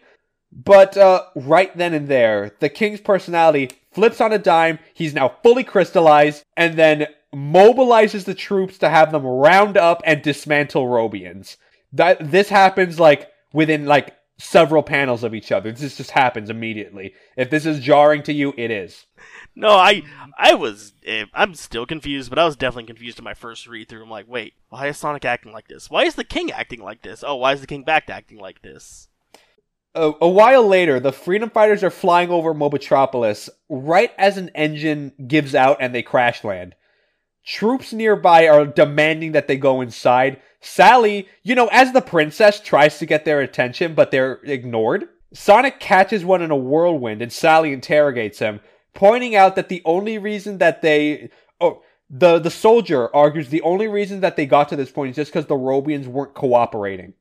but uh, right then and there, the king's personality flips on a dime. He's now fully crystallized, and then mobilizes the troops to have them round up and dismantle Robians. That this happens like within like several panels of each other. This just happens immediately. If this is jarring to you, it is. No, I I was eh, I'm still confused, but I was definitely confused in my first read through. I'm like, wait, why is Sonic acting like this? Why is the King acting like this? Oh, why is the King back acting like this? A, a while later, the Freedom Fighters are flying over Mobotropolis right as an engine gives out and they crash land. Troops nearby are demanding that they go inside. Sally, you know, as the princess, tries to get their attention, but they're ignored. Sonic catches one in a whirlwind and Sally interrogates him, pointing out that the only reason that they. Oh, the, the soldier argues the only reason that they got to this point is just because the Robians weren't cooperating.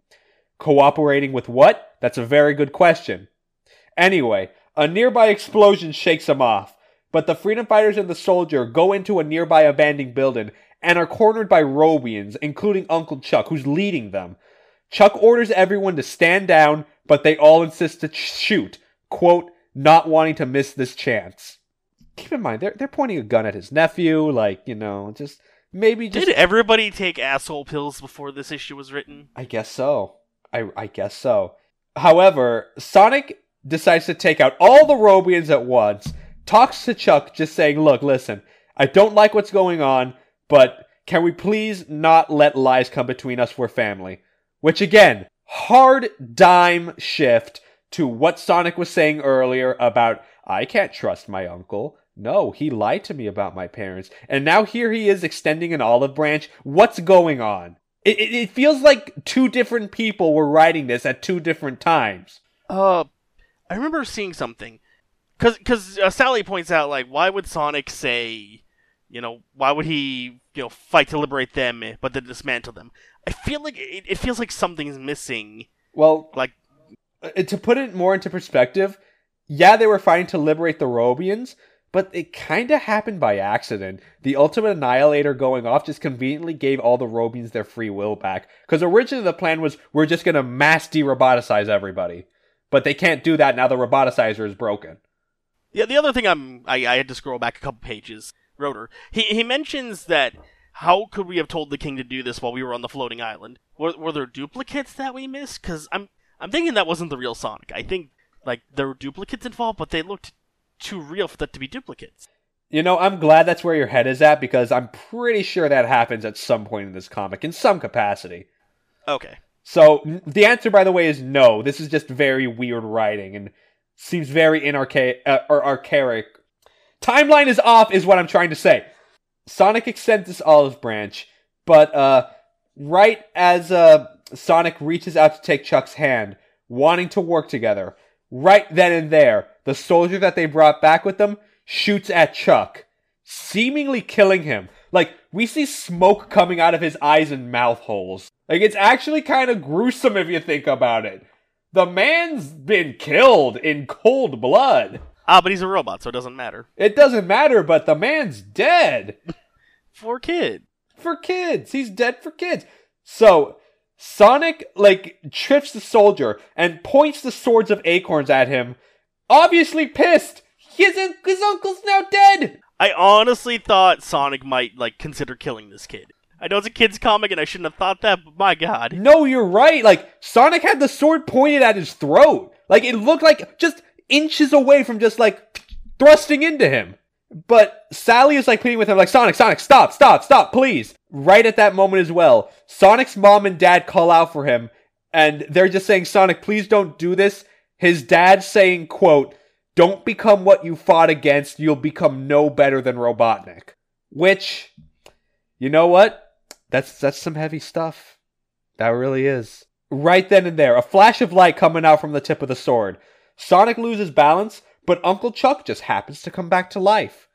Cooperating with what? That's a very good question. Anyway, a nearby explosion shakes them off, but the freedom fighters and the soldier go into a nearby abandoned building and are cornered by Robians, including Uncle Chuck, who's leading them. Chuck orders everyone to stand down, but they all insist to shoot, quote, not wanting to miss this chance. Keep in mind, they're, they're pointing a gun at his nephew, like, you know, just maybe just. Did everybody take asshole pills before this issue was written? I guess so. I, I guess so. However, Sonic decides to take out all the Robians at once, talks to Chuck, just saying, Look, listen, I don't like what's going on, but can we please not let lies come between us? We're family. Which again, hard dime shift to what Sonic was saying earlier about, I can't trust my uncle. No, he lied to me about my parents. And now here he is extending an olive branch. What's going on? It, it, it feels like two different people were writing this at two different times. Uh, I remember seeing something. Because cause, uh, Sally points out, like, why would Sonic say, you know, why would he, you know, fight to liberate them, but then dismantle them? I feel like it, it feels like something's missing. Well, Like, uh, to put it more into perspective, yeah, they were fighting to liberate the Robians, but it kind of happened by accident. The Ultimate Annihilator going off just conveniently gave all the Robians their free will back. Because originally the plan was we're just going to mass de-roboticize everybody. But they can't do that now the roboticizer is broken. Yeah, the other thing I'm I, I had to scroll back a couple pages. Rotor. He he mentions that how could we have told the king to do this while we were on the floating island? Were, were there duplicates that we missed? Because I'm I'm thinking that wasn't the real Sonic. I think like there were duplicates involved, but they looked too real for that to be duplicates. You know, I'm glad that's where your head is at because I'm pretty sure that happens at some point in this comic in some capacity. Okay. So the answer, by the way, is no. This is just very weird writing and seems very inarchaic uh, or archaic. Timeline is off, is what I'm trying to say. Sonic extends this olive branch, but uh, right as uh, Sonic reaches out to take Chuck's hand, wanting to work together, right then and there, the soldier that they brought back with them shoots at Chuck, seemingly killing him. Like, we see smoke coming out of his eyes and mouth holes. Like, it's actually kind of gruesome if you think about it. The man's been killed in cold blood. Ah, but he's a robot, so it doesn't matter. It doesn't matter, but the man's dead. For kid. For kids. He's dead for kids. So, Sonic, like, trips the soldier and points the swords of acorns at him, obviously pissed. His, his uncle's now dead. I honestly thought Sonic might like consider killing this kid. I know it's a kid's comic and I shouldn't have thought that, but my god. No, you're right. Like, Sonic had the sword pointed at his throat. Like, it looked like just inches away from just, like, thrusting into him. But Sally is, like, pleading with him, like, Sonic, Sonic, stop, stop, stop, please. Right at that moment as well, Sonic's mom and dad call out for him, and they're just saying, Sonic, please don't do this. His dad saying, quote, don't become what you fought against, you'll become no better than Robotnik. Which, you know what? That's that's some heavy stuff. That really is. Right then and there, a flash of light coming out from the tip of the sword. Sonic loses balance, but Uncle Chuck just happens to come back to life.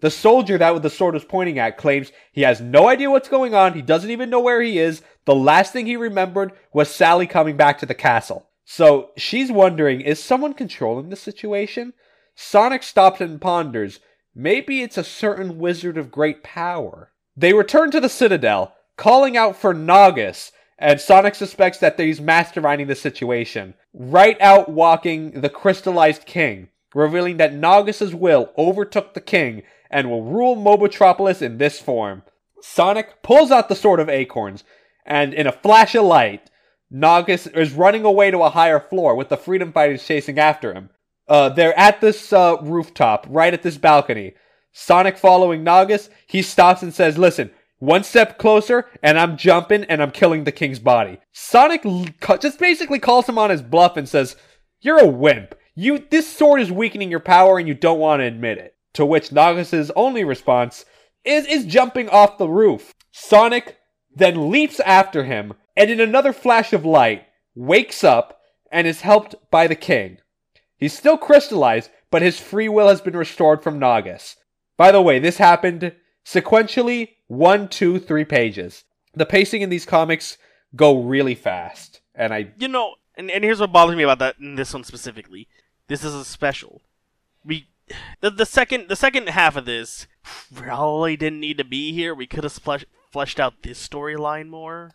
The soldier that with the sword was pointing at claims he has no idea what's going on, he doesn't even know where he is. The last thing he remembered was Sally coming back to the castle. So she's wondering, is someone controlling the situation? Sonic stops and ponders. Maybe it's a certain wizard of great power. They return to the Citadel, calling out for Naugus, and Sonic suspects that he's masterminding the situation. Right out walking the crystallized king, revealing that Naugus's will overtook the king and will rule Mobotropolis in this form. Sonic pulls out the Sword of Acorns, and in a flash of light, Naugus is running away to a higher floor with the freedom fighters chasing after him. Uh, they're at this uh, rooftop, right at this balcony. Sonic following Naugus, he stops and says, Listen, one step closer, and I'm jumping and I'm killing the king's body. Sonic l- just basically calls him on his bluff and says, You're a wimp. You, this sword is weakening your power and you don't want to admit it. To which Naugus's only response is, is jumping off the roof. Sonic then leaps after him, and in another flash of light, wakes up and is helped by the king. He's still crystallized, but his free will has been restored from Naugus. By the way, this happened sequentially one, two, three pages. The pacing in these comics go really fast, and I You know, and, and here's what bothers me about that in this one specifically. This is a special. We the, the second the second half of this probably didn't need to be here. We could have splesh, fleshed out this storyline more.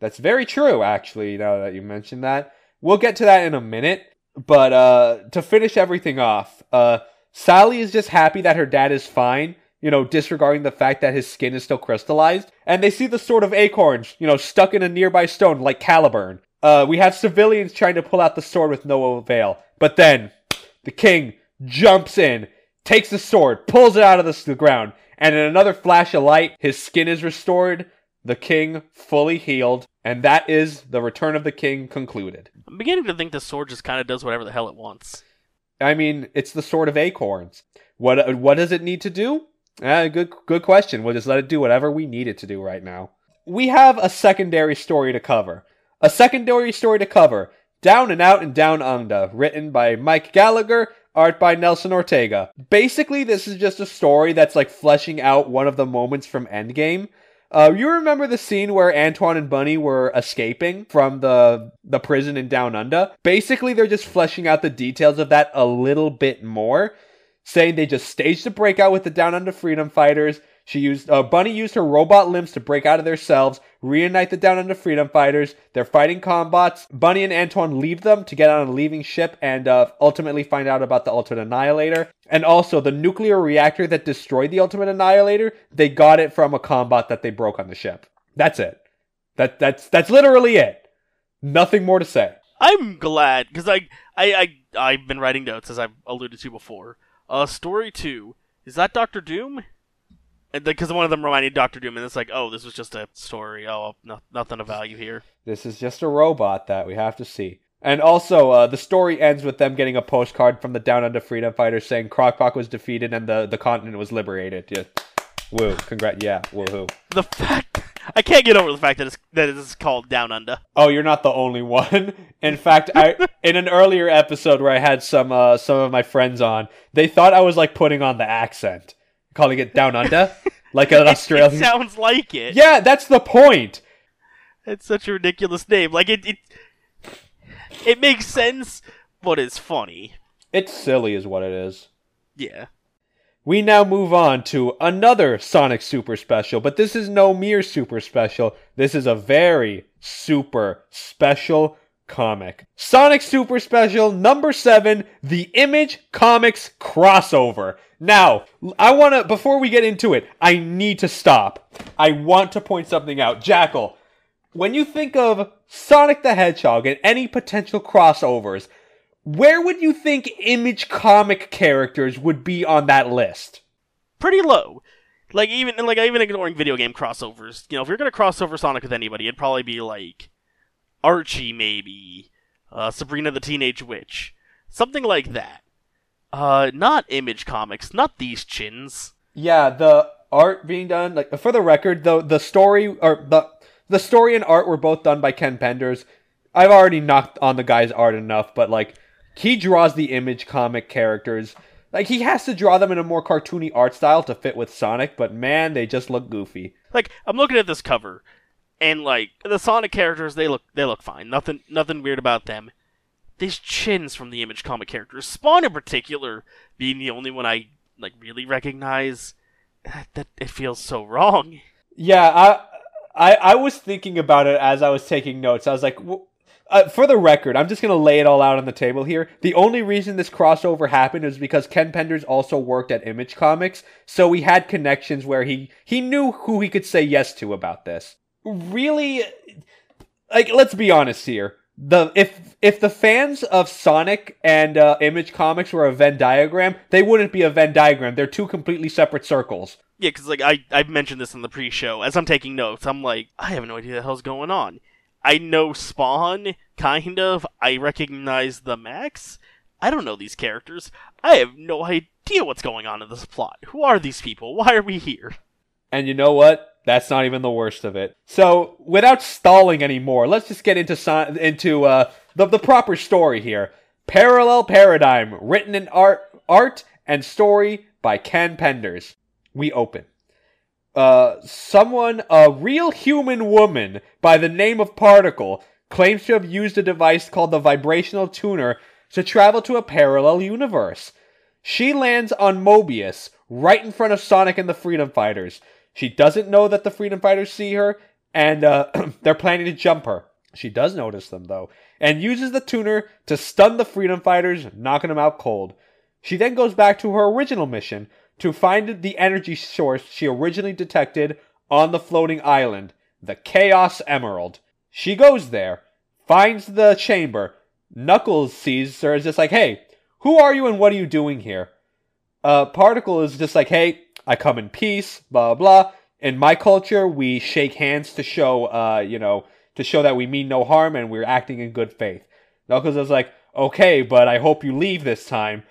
That's very true, actually, now that you mention that. We'll get to that in a minute. But uh, to finish everything off, uh, Sally is just happy that her dad is fine, you know, disregarding the fact that his skin is still crystallized. And they see the sword of acorns, you know, stuck in a nearby stone like Caliburn. Uh, we have civilians trying to pull out the sword with no avail. But then, the king jumps in, takes the sword, pulls it out of the, the ground, and in another flash of light, his skin is restored, the king fully healed, and that is the return of the king concluded. I'm beginning to think the sword just kind of does whatever the hell it wants. I mean, it's the sword of acorns. What what does it need to do? Uh, good good question. We'll just let it do whatever we need it to do right now. We have a secondary story to cover. A secondary story to cover. Down and Out and Down Under, written by Mike Gallagher, art by Nelson Ortega. Basically, this is just a story that's like fleshing out one of the moments from Endgame. Uh, you remember the scene where Antoine and Bunny were escaping from the the prison in Down Under? Basically, they're just fleshing out the details of that a little bit more, saying they just staged a breakout with the Down Under Freedom Fighters. She used uh, Bunny used her robot limbs to break out of their cells, reunite the Down Under Freedom Fighters. They're fighting combots. Bunny and Antoine leave them to get on a leaving ship and uh, ultimately find out about the Ultimate Annihilator. And also the nuclear reactor that destroyed the Ultimate Annihilator. They got it from a combot that they broke on the ship. That's it. That that's that's literally it. Nothing more to say. I'm glad because I, I I I've been writing notes as I've alluded to before. Uh, story two is that Doctor Doom, because one of them reminded Doctor Doom, and it's like, oh, this was just a story. Oh, no, nothing of value here. This is just a robot that we have to see. And also, uh, the story ends with them getting a postcard from the Down Under Freedom Fighters saying Crocbot was defeated and the, the continent was liberated. Yeah. Woo. Congrats. Yeah. Woohoo. The fact I can't get over the fact that it's that it's called Down Under. Oh, you're not the only one. In fact, I in an earlier episode where I had some uh, some of my friends on, they thought I was like putting on the accent, calling it Down Under, like an It Australian. sounds like it. yeah, that's the point. It's such a ridiculous name. Like it, it, it makes sense, but it's funny. It's silly, is what it is. Yeah. We now move on to another Sonic Super Special, but this is no mere Super Special. This is a very super special comic. Sonic Super Special number 7, the Image Comics crossover. Now, I want to before we get into it, I need to stop. I want to point something out. Jackel, when you think of Sonic the Hedgehog and any potential crossovers, where would you think image comic characters would be on that list? Pretty low. Like even like even ignoring video game crossovers. You know, if you're gonna cross over Sonic with anybody, it'd probably be like Archie, maybe uh, Sabrina the Teenage Witch, something like that. Uh, not Image Comics, not these chins. Yeah, the art being done like for the record, the the story or the the story and art were both done by Ken Penders. I've already knocked on the guy's art enough, but like he draws the image comic characters. Like he has to draw them in a more cartoony art style to fit with Sonic, but man, they just look goofy. Like I'm looking at this cover, and like the Sonic characters, they look they look fine. Nothing nothing weird about them. These chins from the Image comic characters, Spawn in particular, being the only one I like really recognize, that, that it feels so wrong. Yeah, I, I I was thinking about it as I was taking notes. I was like, uh, for the record, I'm just gonna lay it all out on the table here. The only reason this crossover happened is because Ken Penders also worked at Image Comics, so he had connections where he he knew who he could say yes to about this. Really, like let's be honest here. The if if the fans of Sonic and uh, Image Comics were a Venn diagram, they wouldn't be a Venn diagram. They're two completely separate circles. Yeah, because like I I mentioned this in the pre-show. As I'm taking notes, I'm like, I have no idea what the hell's going on. I know Spawn, kind of. I recognize the Maxx. I don't know these characters. I have no idea what's going on in this plot. Who are these people? Why are we here? And you know what? That's not even the worst of it. So, without stalling anymore, let's just get into si- into uh, the the proper story here. Parallel Paradigm, written in art art and story by Ken Penders. We open. Uh, someone, a real human woman by the name of Particle, claims to have used a device called the vibrational tuner to travel to a parallel universe. She lands on Mobius, right in front of Sonic and the Freedom Fighters. She doesn't know that the Freedom Fighters see her, and uh, they're planning to jump her. She does notice them, though, and uses the tuner to stun the Freedom Fighters, knocking them out cold. She then goes back to her original mission to find the energy source she originally detected on the floating island, the Chaos Emerald. She goes there, finds the chamber. Knuckles sees her is just like, hey, who are you and what are you doing here? Uh, Particle is just like, hey, I come in peace, blah, blah. In my culture, we shake hands to show, uh, you know, to show that we mean no harm and we're acting in good faith. Knuckles is like, okay, but I hope you leave this time.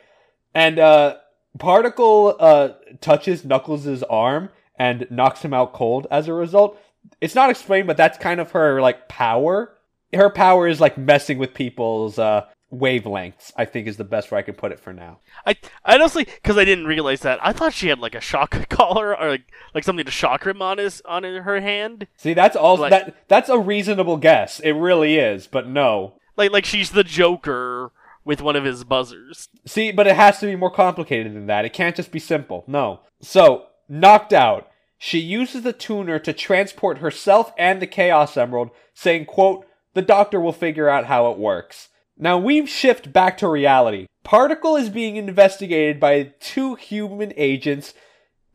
And, uh, Particle, uh, touches Knuckles' arm and knocks him out cold as a result. It's not explained, but that's kind of her, like, power. Her power is, like, messing with people's, uh, wavelengths, I think is the best way I can put it for now. I, I honestly, because I didn't realize that, I thought she had like a shock collar or like, like something to shock him on his on her hand. See, that's all Like- that that's a reasonable guess. It really is, but no. Like like she's the Joker with one of his buzzers. See, but it has to be more complicated than that. It can't just be simple. No. So, knocked out. She uses the tuner to transport herself and the Chaos Emerald, saying, quote, the doctor will figure out how it works. Now we shift back to reality. Particle is being investigated by two human agents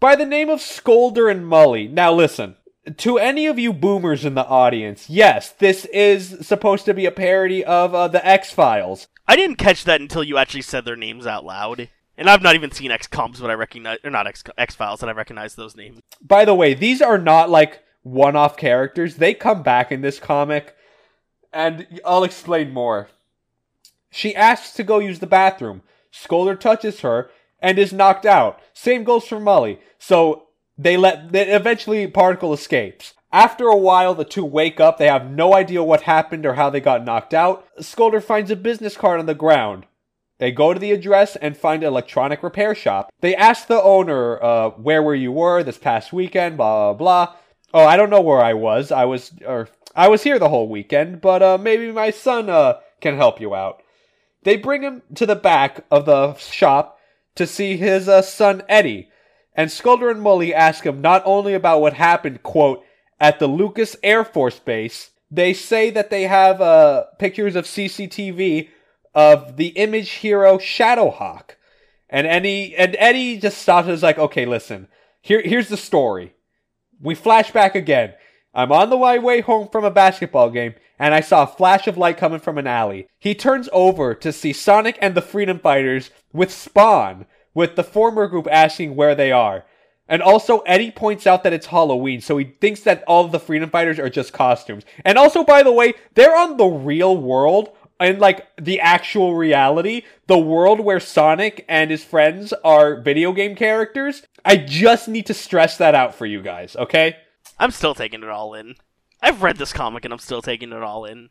by the name of Sculder and Mully. Now listen, to any of you boomers in the audience, yes, this is supposed to be a parody of uh, the X Files. I didn't catch that until you actually said their names out loud. And I've not even seen X Coms, but I recognize or not X X Files, and I recognize those names. By the way, these are not like one off characters. They come back in this comic, and I'll explain more. She asks to go use the bathroom. Sculder touches her and is knocked out. Same goes for Mully. So they let they eventually Particle escapes. After a while, the two wake up. They have no idea what happened or how they got knocked out. Sculder finds a business card on the ground. They go to the address and find an electronic repair shop. They ask the owner, uh, where were you were this past weekend, blah, blah, blah. Oh, I don't know where I was. I was, or, I was here the whole weekend, but, uh, maybe my son, uh, can help you out. They bring him to the back of the shop to see his, uh, son Eddie. And Sculder and Mully ask him not only about what happened, quote, at the Lucas Air Force Base, they say that they have, uh, pictures of CCTV of the image hero Shadowhawk. And Eddie and Eddie just stops and is like, okay, listen, here here's the story. We flash back again. I'm on the way home from a basketball game, and I saw a flash of light coming from an alley. He turns over to see Sonic and the Freedom Fighters with Spawn, with the former group asking where they are. And also, Eddie points out that it's Halloween, so he thinks that all the Freedom Fighters are just costumes. And also, by the way, they're on the real world, and like the actual reality, the world where Sonic and his friends are video game characters. I just need to stress that out for you guys, okay? I'm still taking it all in. I've read this comic and I'm still taking it all in.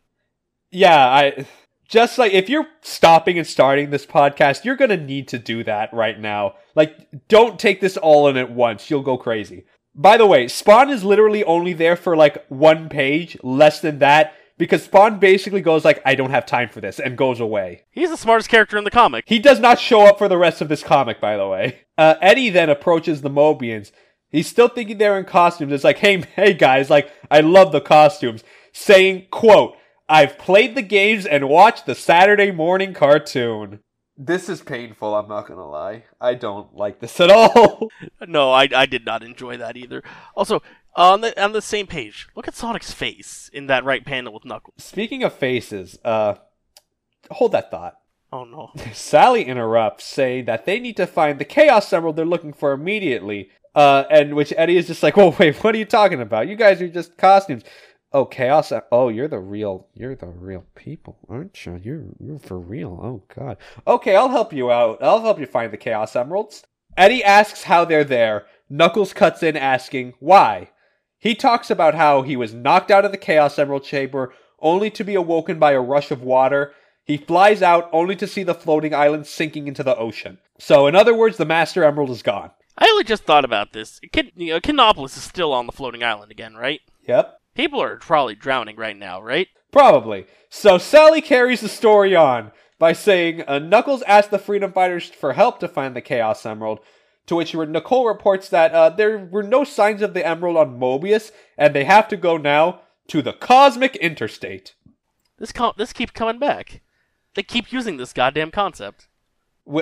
Yeah, I just like if you're stopping and starting this podcast, you're going to need to do that right now. Like don't take this all in at once. You'll go crazy. By the way, Spawn is literally only there for like one page, less than that, because Spawn basically goes like I don't have time for this and goes away. He's the smartest character in the comic. He does not show up for the rest of this comic, by the way. Uh, Eddie then approaches the Mobians. He's still thinking they're in costumes. It's like, hey, hey guys, like, I love the costumes. Saying, quote, I've played the games and watched the Saturday morning cartoon. This is painful, I'm not gonna lie. I don't like this at all. No, I, I did not enjoy that either. Also, on the on the same page, look at Sonic's face in that right panel with Knuckles. Speaking of faces, uh, hold that thought. Oh no. Sally interrupts, saying that they need to find the Chaos Emerald they're looking for immediately. Uh, and which Eddie is just like, "Oh wait, what are you talking about? You guys are just costumes." Oh, Chaos! Oh, you're the real, you're the real people, aren't you? You're you're for real. Oh God. Okay, I'll help you out. I'll help you find the Chaos Emeralds. Eddie asks how they're there. Knuckles cuts in asking why. He talks about how he was knocked out of the Chaos Emerald chamber only to be awoken by a rush of water. He flies out only to see the floating island sinking into the ocean. So, in other words, the Master Emerald is gone. I only just thought about this. Kid, you know, Kinopolis is still on the floating island again, right? Yep. People are probably drowning right now, right? Probably. So Sally carries the story on by saying uh, Knuckles asked the Freedom Fighters for help to find the Chaos Emerald, to which Nicole reports that uh, there were no signs of the Emerald on Mobius, and they have to go now to the Cosmic Interstate. This co- this keeps coming back. They keep using this goddamn concept.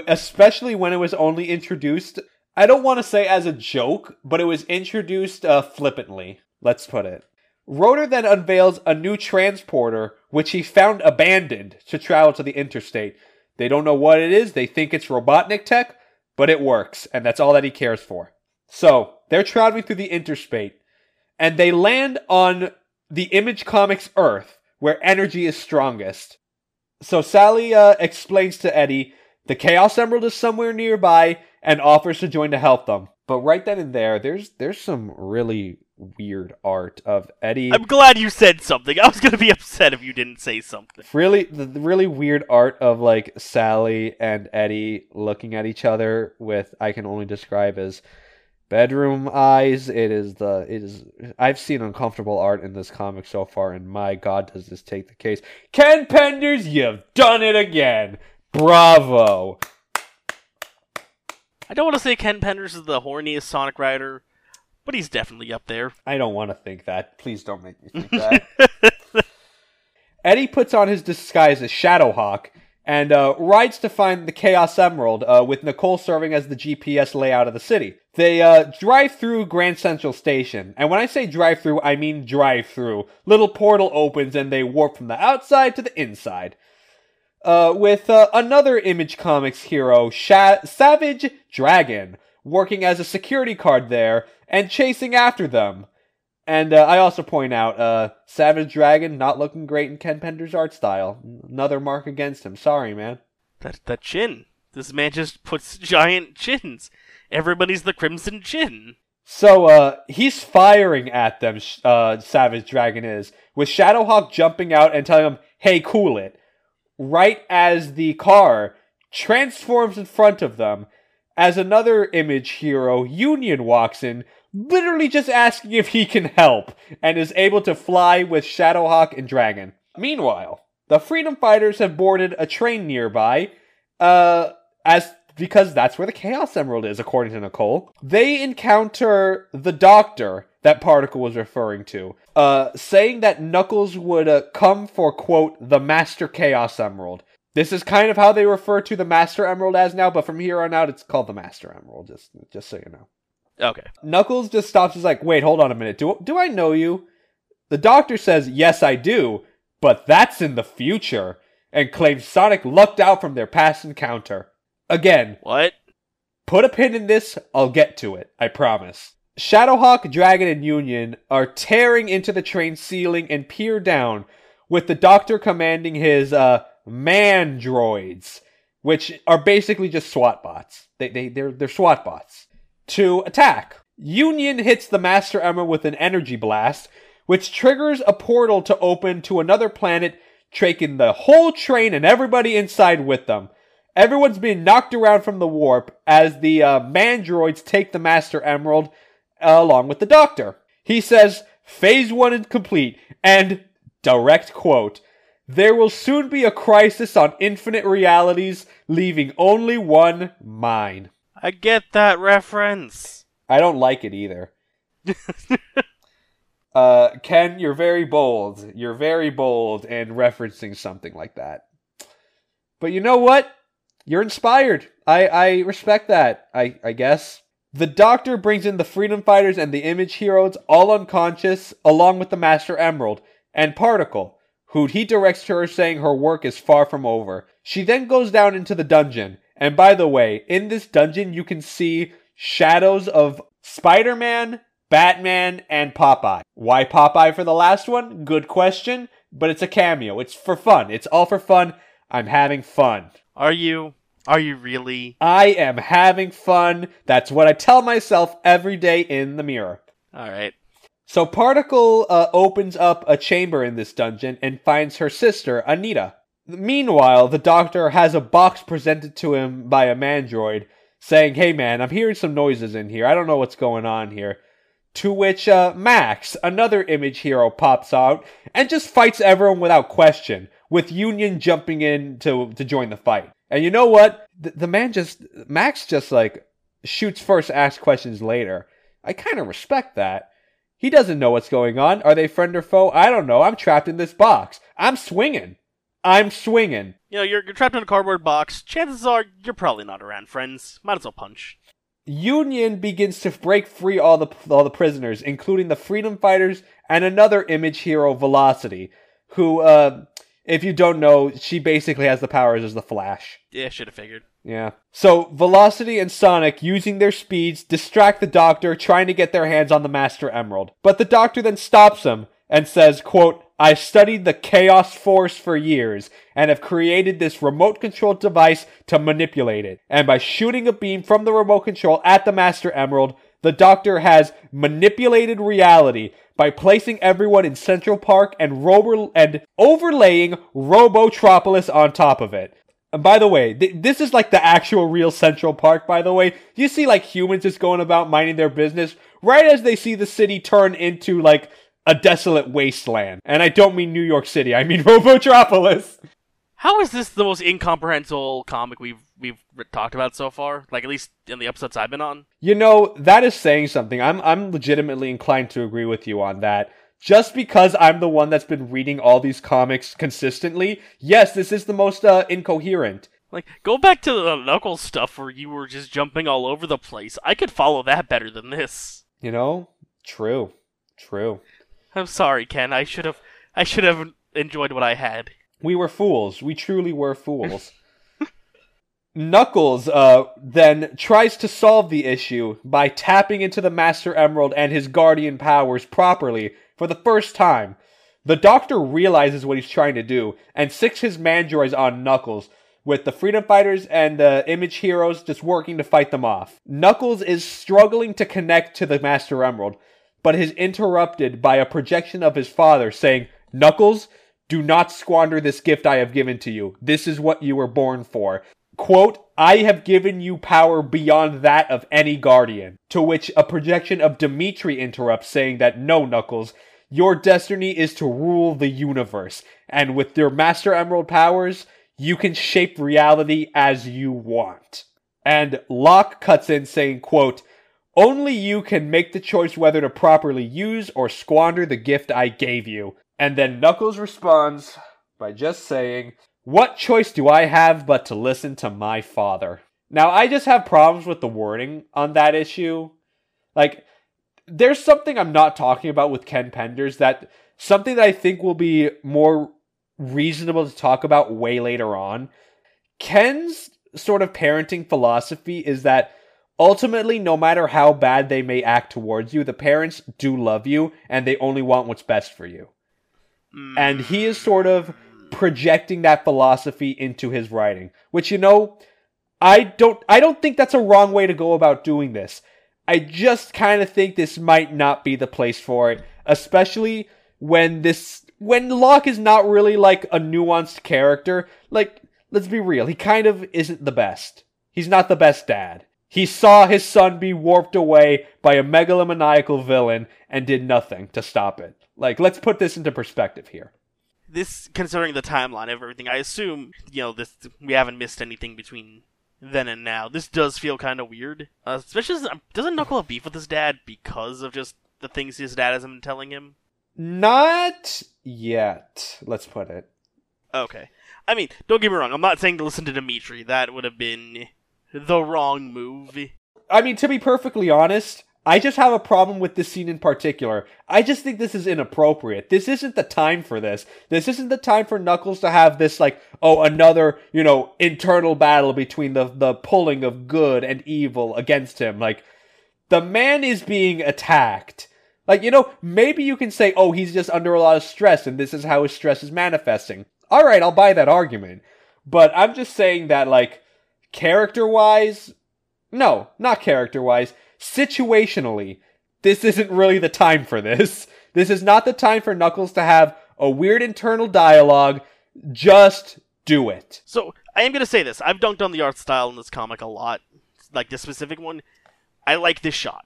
Especially when it was only introduced, I don't want to say as a joke, but it was introduced uh, flippantly, let's put it. Rotor then unveils a new transporter, which he found abandoned to travel to the interstate. They don't know what it is, they think it's Robotnik tech, but it works, and that's all that he cares for. So, they're traveling through the interstate, and they land on the Image Comics Earth, where energy is strongest. So, Sally uh, explains to Eddie the Chaos Emerald is somewhere nearby and offers to join to help them. But right then and there, there's there's some really weird art of Eddie. I'm glad you said something. I was gonna be upset if you didn't say something. really the, the really weird art of like Sally and Eddie looking at each other with I can only describe as bedroom eyes. It is the it is I've seen uncomfortable art in this comic so far, and my god does this take the case. Ken Penders, you've done it again. Bravo. I don't want to say Ken Penders is the horniest Sonic Rider, but he's definitely up there. I don't want to think that. Please don't make me think that. Eddie puts on his disguise as Shadowhawk and uh, rides to find the Chaos Emerald, uh, with Nicole serving as the GPS layout of the city. They uh, drive through Grand Central Station, and when I say drive through, I mean drive through. Little portal opens and they warp from the outside to the inside. Uh, with uh, another Image Comics hero, Sha- Savage Dragon, working as a security guard there and chasing after them. And uh, I also point out, uh, Savage Dragon not looking great in Ken Penders' art style. Another mark against him. Sorry, man. That that chin. This man just puts giant chins. Everybody's the Crimson Chin. So, uh, he's firing at them, uh, Savage Dragon is, with Shadowhawk jumping out and telling him, hey, cool it. Right as the car transforms in front of them, as another image hero, Union, walks in, literally just asking if he can help, and is able to fly with Shadowhawk and Dragon. Meanwhile, the Freedom Fighters have boarded a train nearby, uh, as because that's where the Chaos Emerald is, according to Nicole. They encounter the Doctor that Particle was referring to, uh, saying that Knuckles would uh, come for quote the Master Chaos Emerald. This is kind of how they refer to the Master Emerald as now, but from here on out, it's called the Master Emerald. Just, just so you know. Okay. Knuckles just stops. Is like, wait, hold on a minute. Do do I know you? The Doctor says, yes, I do, but that's in the future, and claims Sonic lucked out from their past encounter. Again, What? put a pin in this. I'll get to it. I promise. Shadowhawk, Dragon, and Union are tearing into the train ceiling and peer down, with the Doctor commanding his uh man droids, which are basically just SWAT bots. They they they're they're SWAT bots to attack. Union hits the Master Emerald with an energy blast, which triggers a portal to open to another planet, taking the whole train and everybody inside with them. Everyone's being knocked around from the warp as the uh, mandroids take the Master Emerald uh, along with the Doctor. He says, Phase 1 is complete, and, direct quote, there will soon be a crisis on infinite realities, leaving only one mine. I get that reference. I don't like it either. uh, Ken, you're very bold. You're very bold in referencing something like that. But you know what? You're inspired. I, I respect that, I, I guess. The Doctor brings in the Freedom Fighters and the Image Heroes, all unconscious, along with the Master Emerald and Particle, who he directs to her saying her work is far from over. She then goes down into the dungeon, and by the way, in this dungeon you can see shadows of Spider Man, Batman, and Popeye. Why Popeye for the last one? Good question, but it's a cameo. It's for fun. It's all for fun. I'm having fun. Are you? Are you really? I am having fun. That's what I tell myself every day in the mirror. All right. So Particle uh, opens up a chamber in this dungeon and finds her sister, Anita. Meanwhile, the doctor has a box presented to him by a mandroid saying, Hey man, I'm hearing some noises in here. I don't know what's going on here. To which uh, Maxx, another image hero, pops out and just fights everyone without question, with Union jumping in to, to join the fight. And you know what? The, the man just, Maxx just like shoots first, asks questions later. I kind of respect that. He doesn't know what's going on. Are they friend or foe? I don't know. I'm trapped in this box. I'm swinging. I'm swinging. You know, you're, you're trapped in a cardboard box. Chances are you're probably not around friends. Might as well punch. Union begins to break free all the all the prisoners, including the freedom fighters and another image hero, Velocity, who, uh, if you don't know, she basically has the powers as the Flash. Yeah, should have figured. Yeah. So Velocity and Sonic, using their speeds, distract the Doctor, trying to get their hands on the Master Emerald. But the Doctor then stops them and says, quote, I studied the Chaos Force for years and have created this remote controlled device to manipulate it. And by shooting a beam from the remote control at the Master Emerald, the Doctor has manipulated reality by placing everyone in Central Park and, rover- and overlaying Robotropolis on top of it. And by the way, th- this is like the actual real Central Park, by the way. You see like humans just going about minding their business right as they see the city turn into like a desolate wasteland. And I don't mean New York City, I mean Robotropolis. How is this the most incomprehensible comic we've we've talked about so far? Like at least in the episodes I've been on. You know, that is saying something. I'm I'm legitimately inclined to agree with you on that. Just because I'm the one that's been reading all these comics consistently, yes, this is the most uh, incoherent. Like go back to the Knuckles stuff where you were just jumping all over the place. I could follow that better than this. You know? True. True. I'm sorry, Ken. I should have I should have enjoyed what I had. We were fools. We truly were fools. Knuckles uh, then tries to solve the issue by tapping into the Master Emerald and his guardian powers properly for the first time. The Doctor realizes what he's trying to do and six his mandroids on Knuckles, with the Freedom Fighters and the Image Heroes just working to fight them off. Knuckles is struggling to connect to the Master Emerald, but is interrupted by a projection of his father saying, Knuckles, do not squander this gift I have given to you. This is what you were born for. Quote, I have given you power beyond that of any guardian. To which a projection of Dimitri interrupts, saying that no, Knuckles, your destiny is to rule the universe. And with your Master Emerald powers, you can shape reality as you want. And Locke cuts in saying, quote, only you can make the choice whether to properly use or squander the gift I gave you. And then Knuckles responds by just saying, What choice do I have but to listen to my father? Now, I just have problems with the wording on that issue. Like, there's something I'm not talking about with Ken Penders that something that I think will be more reasonable to talk about way later on. Ken's sort of parenting philosophy is that ultimately, no matter how bad they may act towards you, the parents do love you and they only want what's best for you. And he is sort of projecting that philosophy into his writing, which you know, I don't I don't think that's a wrong way to go about doing this. I just kind of think this might not be the place for it, especially when this when Locke is not really like a nuanced character. Like, let's be real, he kind of isn't the best. He's not the best dad. He saw his son be warped away by a megalomaniacal villain and did nothing to stop it. Like, let's put this into perspective here. This considering the timeline of everything, I assume, you know, this we haven't missed anything between then and now. This does feel kind of weird. Uh, especially doesn't Knuckle have beef with his dad because of just the things his dad hasn't been telling him? Not yet, let's put it. Okay. I mean, don't get me wrong. I'm not saying to listen to Dimitri. That would have been the wrong move. I mean, to be perfectly honest, I just have a problem with this scene in particular. I just think this is inappropriate. This isn't the time for this. This isn't the time for Knuckles to have this, like, oh, another, you know, internal battle between the, the pulling of good and evil against him. Like, the man is being attacked. Like, you know, maybe you can say, oh, he's just under a lot of stress and this is how his stress is manifesting. Alright, I'll buy that argument. But I'm just saying that, like, character wise, no, not character wise, situationally, this isn't really the time for this. This is not the time for Knuckles to have a weird internal dialogue. Just do it. So I am gonna say this. I've dunked on the art style in this comic a lot. Like this specific one. I like this shot.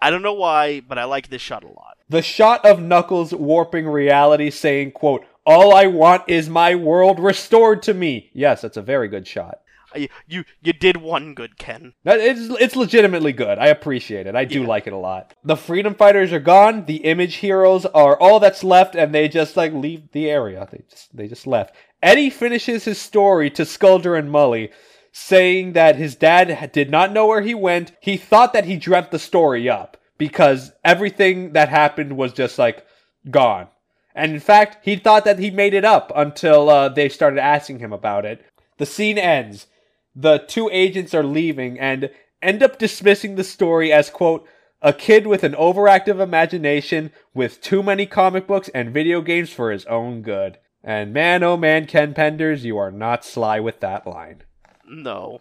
I don't know why, but I like this shot a lot. The shot of Knuckles warping reality saying, quote, all I want is my world restored to me. Yes, that's a very good shot. You you, you did one good, Ken. It's, it's legitimately good. I appreciate it. I do Yeah. like it a lot. The Freedom Fighters are gone. The Image Heroes are all that's left, and they just like leave the area. They just they just left. Eddie finishes his story to Sculder and Mully, saying that his dad did not know where he went. He thought that he dreamt the story up because everything that happened was just like gone. And in fact, he thought that he made it up until uh, they started asking him about it. The scene ends. The two agents are leaving and end up dismissing the story as, quote, a kid with an overactive imagination with too many comic books and video games for his own good. And man, oh man, Ken Penders, you are not sly with that line. No.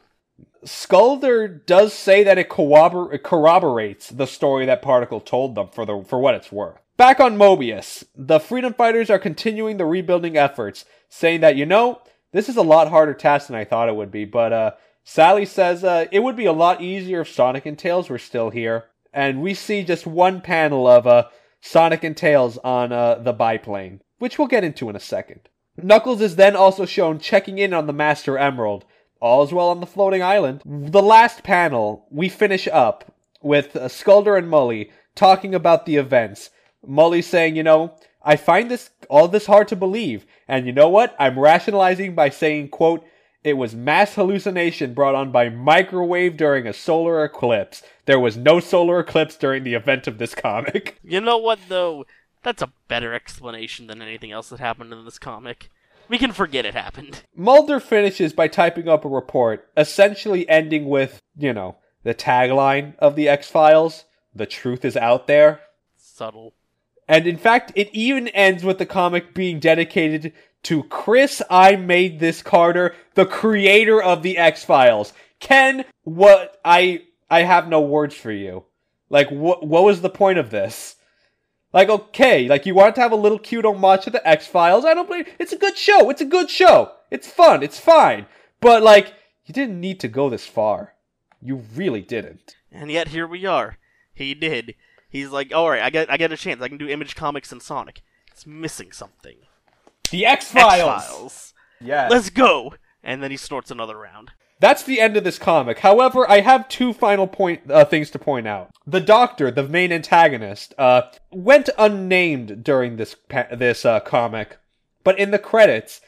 Sculder does say that it, corrobor- it corroborates the story that Particle told them for the for what it's worth. Back on Mobius, the Freedom Fighters are continuing the rebuilding efforts, saying that you know this is a lot harder task than I thought it would be. But uh, Sally says uh, it would be a lot easier if Sonic and Tails were still here, and we see just one panel of uh, Sonic and Tails on uh, the biplane, which we'll get into in a second. Knuckles is then also shown checking in on the Master Emerald. All's well on the floating island. The last panel, we finish up with uh, Sculder and Mully talking about the events. Mully saying, you know, I find this all this hard to believe, and you know what? I'm rationalizing by saying, quote, it was mass hallucination brought on by microwave during a solar eclipse. There was no solar eclipse during the event of this comic. You know what though? That's a better explanation than anything else that happened in this comic. We can forget it happened. Mulder finishes by typing up a report, essentially ending with, you know, the tagline of the X Files The truth is out there. Subtle. And in fact, it even ends with the comic being dedicated to Chris I Made This Carter, the creator of the X Files. Ken, what I I have no words for you. Like what what was the point of this? Like okay, like you want to have a little cute homage to the X Files. I don't believe it's a good show. It's a good show. It's fun. It's fine. But like you didn't need to go this far. You really didn't. And yet here we are. He did. He's like, all right, I get, I get a chance. I can do Image Comics and Sonic. It's missing something. The X. Files. Yeah. Let's go. And then he snorts another round. That's the end of this comic. However, I have two final point uh, things to point out. The Doctor, the main antagonist, uh, went unnamed during this pa- this uh, comic, but in the credits,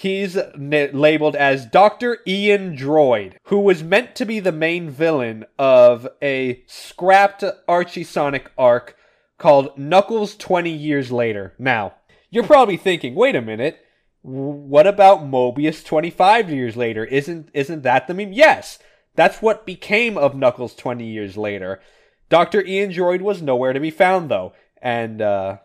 he's n- labeled as Doctor Ian Droid, who was meant to be the main villain of a scrapped Archie Sonic arc called Knuckles 20 Years Later. Now, you're probably thinking, wait a minute. What about Mobius 25 years later? Isn't isn't that the meme? Yes. That's what became of Knuckles 20 years later. Dr. Ian Droid was nowhere to be found though. And uh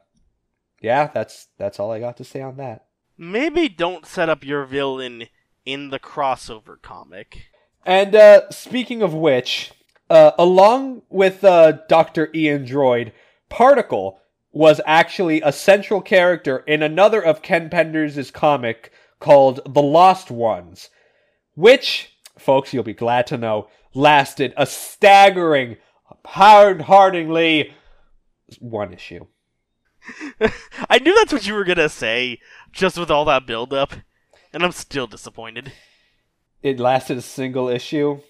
yeah, that's that's all I got to say on that. Maybe don't set up your villain in the crossover comic. And uh speaking of which, uh along with uh Dr. Ian Droid, Particle was actually a central character in another of Ken Penders' comic called The Lost Ones, which, folks, you'll be glad to know, lasted a staggering, hard-heartingly one issue. I knew that's what you were gonna say, just with all that build up, and I'm still disappointed. It lasted a single issue.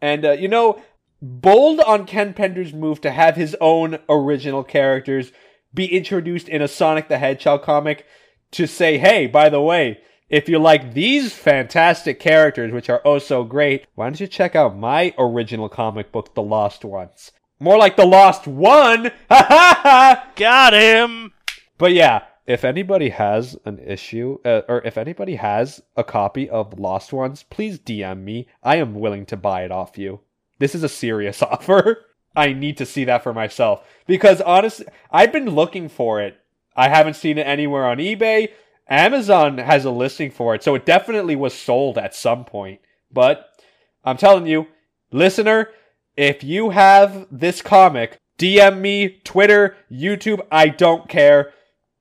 And, uh, you know, bold on Ken Penders' move to have his own original characters be introduced in a Sonic the Hedgehog comic to say, hey, by the way, if you like these fantastic characters, which are oh so great, why don't you check out my original comic book, The Lost Ones? More like The Lost One! Ha ha ha! Got him! But yeah, if anybody has an issue, uh, or if anybody has a copy of Lost Ones, please DM me. I am willing to buy it off you. This is a serious offer. I need to see that for myself. Because honestly, I've been looking for it. I haven't seen it anywhere on eBay. Amazon has a listing for it, so it definitely was sold at some point. But I'm telling you, listener, if you have this comic, DM me, Twitter, YouTube, I don't care.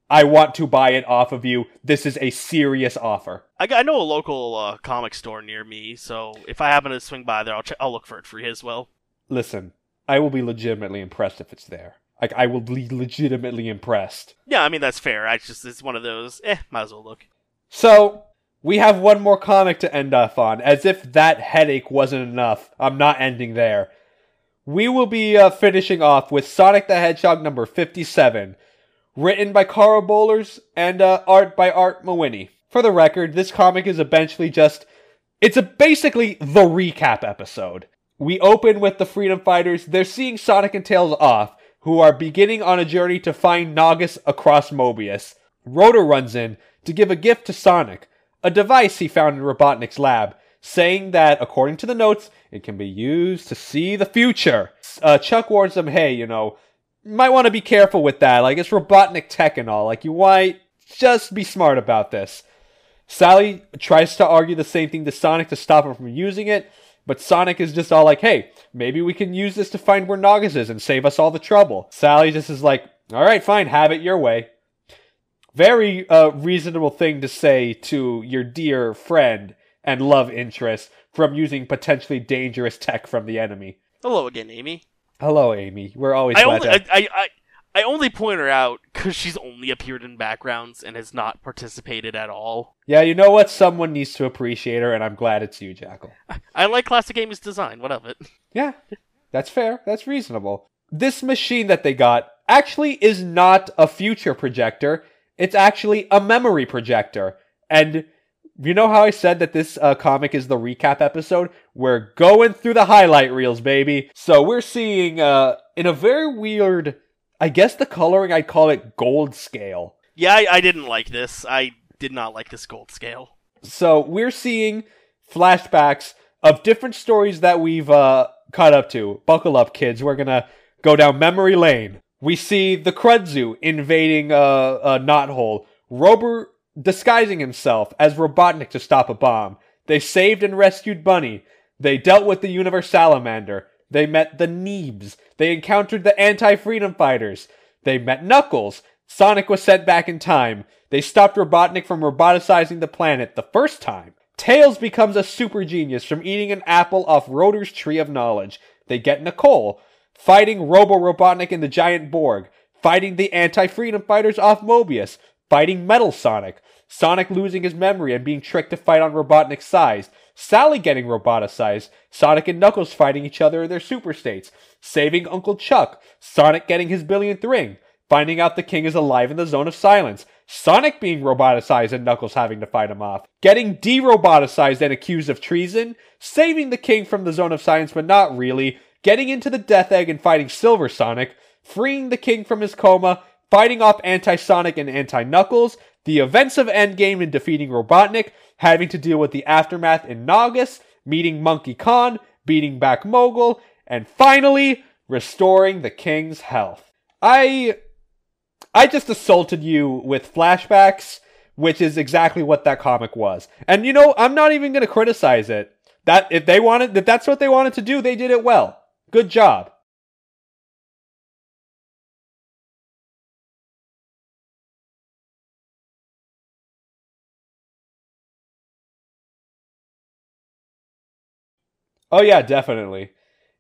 I want to buy it off of you. This is a serious offer. I, I know a local uh, comic store near me, so if I happen to swing by there, I'll ch- I'll look for it free as well. Listen, I will be legitimately impressed if it's there. Like I will be legitimately impressed. Yeah, I mean that's fair. I just it's one of those. Eh, might as well look. So we have one more comic to end off on. As if that headache wasn't enough, I'm not ending there. We will be uh, finishing off with Sonic the Hedgehog number 57, written by Karl Bollers and uh, art by Art Mawhinney. For the record, this comic is eventually just. It's a basically the recap episode. We open with the Freedom Fighters. They're seeing Sonic and Tails off, who are beginning on a journey to find Naugus across Mobius. Rotor runs in to give a gift to Sonic, a device he found in Robotnik's lab, saying that, according to the notes, it can be used to see the future. Uh, Chuck warns them, hey, you know, might want to be careful with that. Like, it's Robotnik tech and all. Like, you might just be smart about this. Sally tries to argue the same thing to Sonic to stop him from using it, but Sonic is just all like, hey, maybe we can use this to find where Naugus is and save us all the trouble. Sally just is like, all right, fine, have it your way. Very uh, reasonable thing to say to your dear friend and love interest from using potentially dangerous tech from the enemy. Hello again, Amy. Hello, Amy. We're always I glad only to I, I, I, I only point her out because she's only appeared in backgrounds and has not participated at all. Yeah, you know what? Someone needs to appreciate her, and I'm glad it's you, Jackel. I like classic Amy's design. What of it? Yeah, that's fair. That's reasonable. This machine that they got actually is not a future projector. It's actually a memory projector. And you know how I said that this uh, comic is the recap episode? We're going through the highlight reels, baby. So we're seeing, uh, in a very weird, I guess the coloring, I'd call it gold scale. Yeah, I, I didn't like this. I did not like this gold scale. So we're seeing flashbacks of different stories that we've uh, caught up to. Buckle up, kids. We're gonna go down memory lane. We see the Krudzu invading uh, a knothole. Rotor disguising himself as Robotnik to stop a bomb. They saved and rescued Bunny. They dealt with the Universe Salamander. They met the Neebs. They encountered the anti-freedom fighters. They met Knuckles. Sonic was sent back in time. They stopped Robotnik from roboticizing the planet the first time. Tails becomes a super genius from eating an apple off Rotor's Tree of Knowledge. They get Nicole, fighting Robo Robotnik and the Giant Borg, fighting the anti freedom fighters off Mobius, fighting Metal Sonic, Sonic losing his memory and being tricked to fight on Robotnik's side, Sally getting roboticized, Sonic and Knuckles fighting each other in their super states, saving Uncle Chuck, Sonic getting his billionth ring, finding out the king is alive in the zone of silence, Sonic being roboticized and Knuckles having to fight him off, getting de-roboticized and accused of treason, saving the king from the zone of silence but not really, getting into the Death Egg and fighting Silver Sonic, freeing the king from his coma, fighting off Anti-Sonic and Anti-Knuckles, the events of Endgame and defeating Robotnik, having to deal with the aftermath in Naugus, meeting Monkey Khan, beating back Mogul, and finally, restoring the king's health. I I just assaulted you with flashbacks, which is exactly what that comic was. And you know, I'm not even going to criticize it. That if they wanted if that's what they wanted to do, they did it well. Good job. Oh yeah, definitely.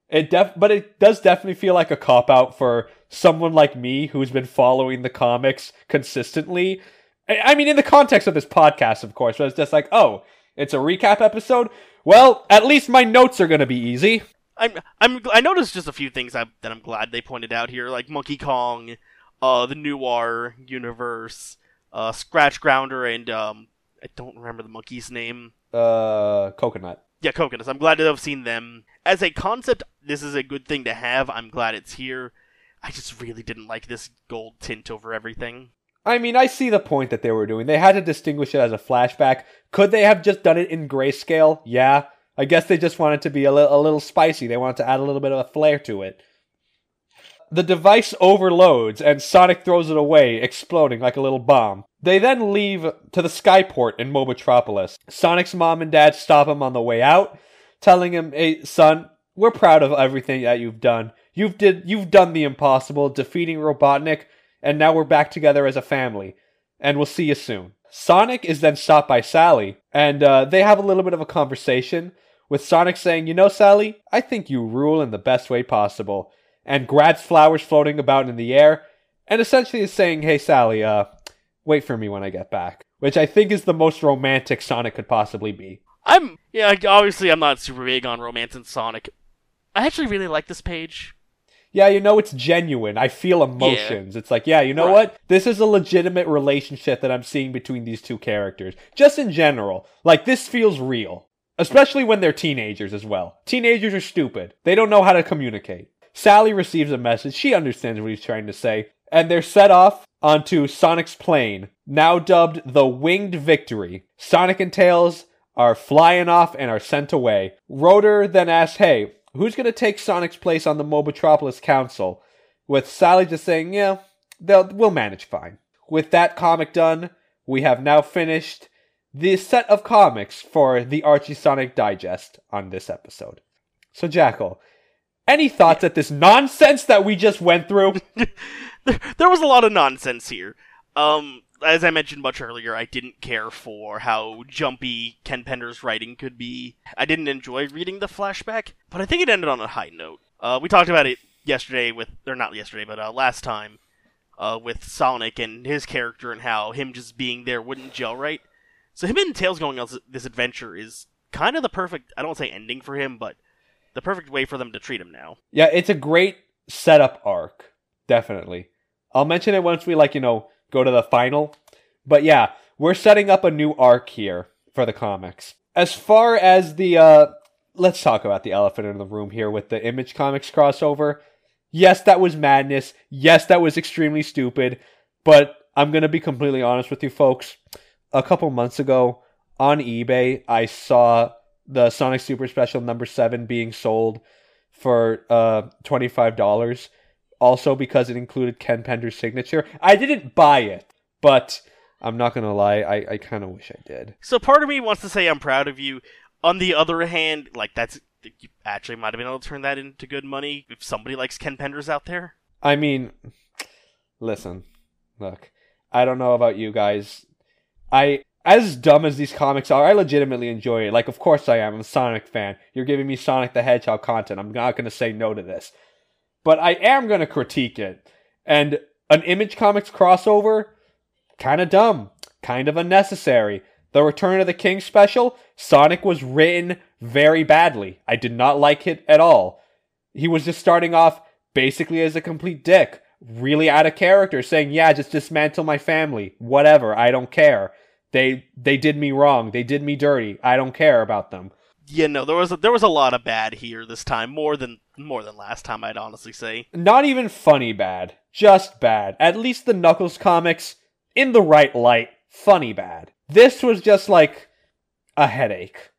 It def but it does definitely feel like a cop out for someone like me who's been following the comics consistently. I I mean in the context of this podcast, of course, but it's just like, oh, it's a recap episode. Well, at least my notes are gonna be easy. I'm I'm I noticed just a few things I, that I'm glad they pointed out here, like Monkey Kong, uh, the Noir universe, uh, Scratch Grounder, and um, I don't remember the monkey's name. Uh, coconut. Yeah, coconuts. I'm glad to have seen them as a concept. This is a good thing to have. I'm glad it's here. I just really didn't like this gold tint over everything. I mean, I see the point that they were doing. They had to distinguish it as a flashback. Could they have just done it in grayscale? Yeah. I guess they just wanted to be a, a little spicy. They wanted to add a little bit of a flair to it. The device overloads and Sonic throws it away, exploding like a little bomb. They then leave to the skyport in Mobotropolis. Sonic's mom and dad stop him on the way out. telling him, "Hey, son, we're proud of everything that you've done. You've did you've done the impossible, defeating Robotnik, and now we're back together as a family. And we'll see you soon." Sonic is then stopped by Sally, and uh, they have a little bit of a conversation. With Sonic saying, "You know, Sally, I think you rule in the best way possible," and grabs flowers floating about in the air, and essentially is saying, "Hey, Sally, uh, wait for me when I get back," which I think is the most romantic Sonic could possibly be. I'm yeah. Obviously, I'm not super big on romance and Sonic. I actually really like this page. Yeah, you know, it's genuine. I feel emotions. It's like, yeah, you know Right. what? This is a legitimate relationship that I'm seeing between these two characters. Just in general. Like, this feels real. Especially when they're teenagers as well. Teenagers are stupid. They don't know how to communicate. Sally receives a message. She understands what he's trying to say. And they're set off onto Sonic's plane, now dubbed the Winged Victory. Sonic and Tails are flying off and are sent away. Rotor then asks, hey, who's going to take Sonic's place on the Mobotropolis Council? With Sally just saying, yeah, they'll, we'll manage fine. With that comic done, we have now finished the set of comics for the Archie Sonic Digest on this episode. So, Jackel, any thoughts at this nonsense that we just went through? there, was a lot of nonsense here. Um, as I mentioned much earlier, I didn't care for how jumpy Ken Penders' writing could be. I didn't enjoy reading the flashback, but I think it ended on a high note. Uh, we talked about it yesterday with, or not yesterday, but uh, last time, uh, with Sonic and his character and how him just being there wouldn't gel right. So him and Tails going on this adventure is kind of the perfect, I don't say ending for him, but the perfect way for them to treat him now. Yeah, it's a great setup arc. Definitely. I'll mention it once we like, you know, go to the final. But yeah, we're setting up a new arc here for the comics. As far as the uh let's talk about the elephant in the room here with the Image Comics crossover. Yes, that was madness. Yes, that was extremely stupid. But I'm going to be completely honest with you folks. A couple months ago on eBay, I saw the Sonic Super Special number 7 being sold for uh $25 also because it included Ken Penders' signature. I didn't buy it, but I'm not gonna lie, I, I kind of wish I did. So part of me wants to say I'm proud of you. On the other hand, like that's you actually might have been able to turn that into good money if somebody likes Ken Penders out there. I mean, listen, look, I don't know about you guys. I, as dumb as these comics are, I legitimately enjoy it. Like, of course I am. I'm a Sonic fan. You're giving me Sonic the Hedgehog content. I'm not gonna say no to this. But I am gonna critique it. And an Image Comics crossover, kind of dumb, kind of unnecessary. The Return of the King special, Sonic was written very badly. I did not like it at all. He was just starting off basically as a complete dick, really out of character, saying, "Yeah, just dismantle my family. Whatever, I don't care. They they did me wrong. They did me dirty. I don't care about them." Yeah, no, there was a, there was a lot of bad here this time, more than more than last time. I'd honestly say. Not even funny bad, just bad. At least the Knuckles comics in the right light, funny bad. This was just like a headache.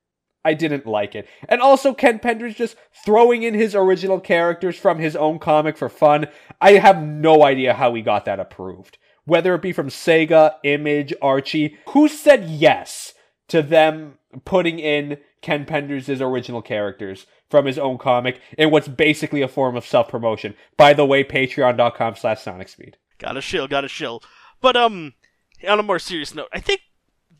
I didn't like it. And also Ken Penders just throwing in his original characters from his own comic for fun. I have no idea how he got that approved. Whether it be from Sega, Image, Archie, who said yes to them putting in Ken Penders' original characters from his own comic in what's basically a form of self-promotion. By the way, patreon.com slash sonicspeed. Got a shill, got a shill. But um, on a more serious note, I think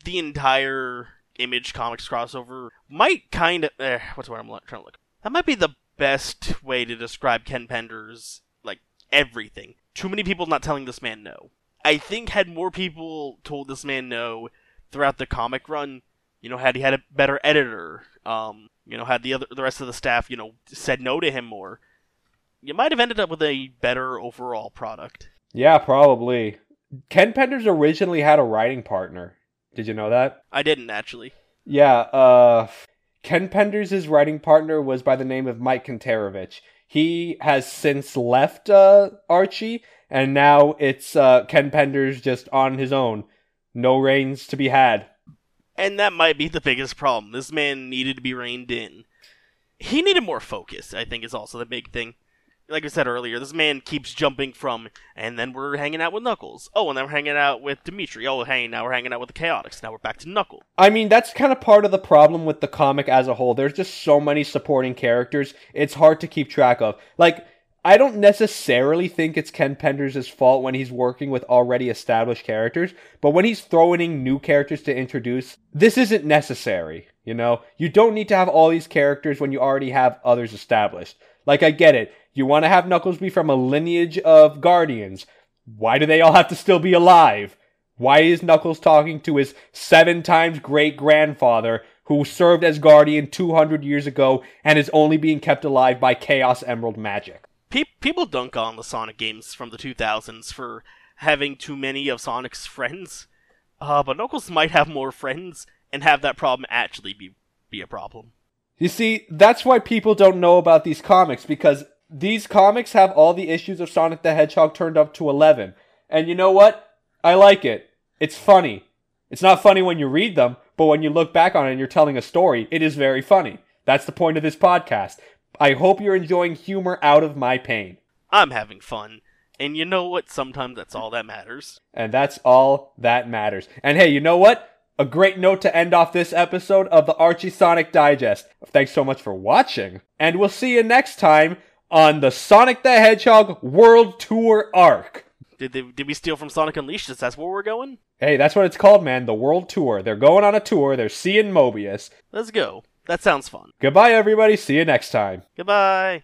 the entire Image Comics crossover might kind of eh, what's what I'm trying to look. That might be the best way to describe Ken Penders like everything. Too many people not telling this man no. I think had more people told this man no throughout the comic run, you know, had he had a better editor, um, you know, had the other the rest of the staff, you know, said no to him more, you might have ended up with a better overall product. Yeah, probably. Ken Penders originally had a writing partner. Did you know that? I didn't actually. Yeah, uh Ken Penders' writing partner was by the name of Mike Kanterovich. He has since left uh Archie and now it's uh Ken Penders just on his own. No reins to be had. And that might be the biggest problem. This man needed to be reined in. He needed more focus, I think, is also the big thing. like I said earlier, this man keeps jumping from, and then we're hanging out with Knuckles. Oh, and then we're hanging out with Dimitri. Oh, hey, now we're hanging out with the Chaotix. Now we're back to Knuckles. I mean, that's kind of part of the problem with the comic as a whole. There's just so many supporting characters, it's hard to keep track of. Like, I don't necessarily think it's Ken Penders' fault when he's working with already established characters, but when he's throwing in new characters to introduce, this isn't necessary. You know, you don't need to have all these characters when you already have others established. Like, I get it. You want to have Knuckles be from a lineage of Guardians. Why do they all have to still be alive? Why is Knuckles talking to his seven times great grandfather who served as Guardian 200 years ago and is only being kept alive by Chaos Emerald magic? Pe- people dunk on the Sonic games from the 2000s for having too many of Sonic's friends, uh, but Knuckles might have more friends and have that problem actually be be a problem. You see, that's why people don't know about these comics because these comics have all the issues of Sonic the Hedgehog turned up to 11. And you know what? I like it. It's funny. It's not funny when you read them, but when you look back on it and you're telling a story, it is very funny. That's the point of this podcast. I hope you're enjoying humor out of my pain. I'm having fun. And you know what? Sometimes that's all that matters. And that's all that matters. And hey, you know what? A great note to end off this episode of the Archie Sonic Digest. Thanks so much for watching. And we'll see you next time on the Sonic the Hedgehog World Tour arc. Did they, did we steal from Sonic Unleashed? Is that where we're going? Hey, that's what it's called, man. The World Tour. They're going on a tour. They're seeing Mobius. Let's go. That sounds fun. Goodbye, everybody. See you next time. Goodbye.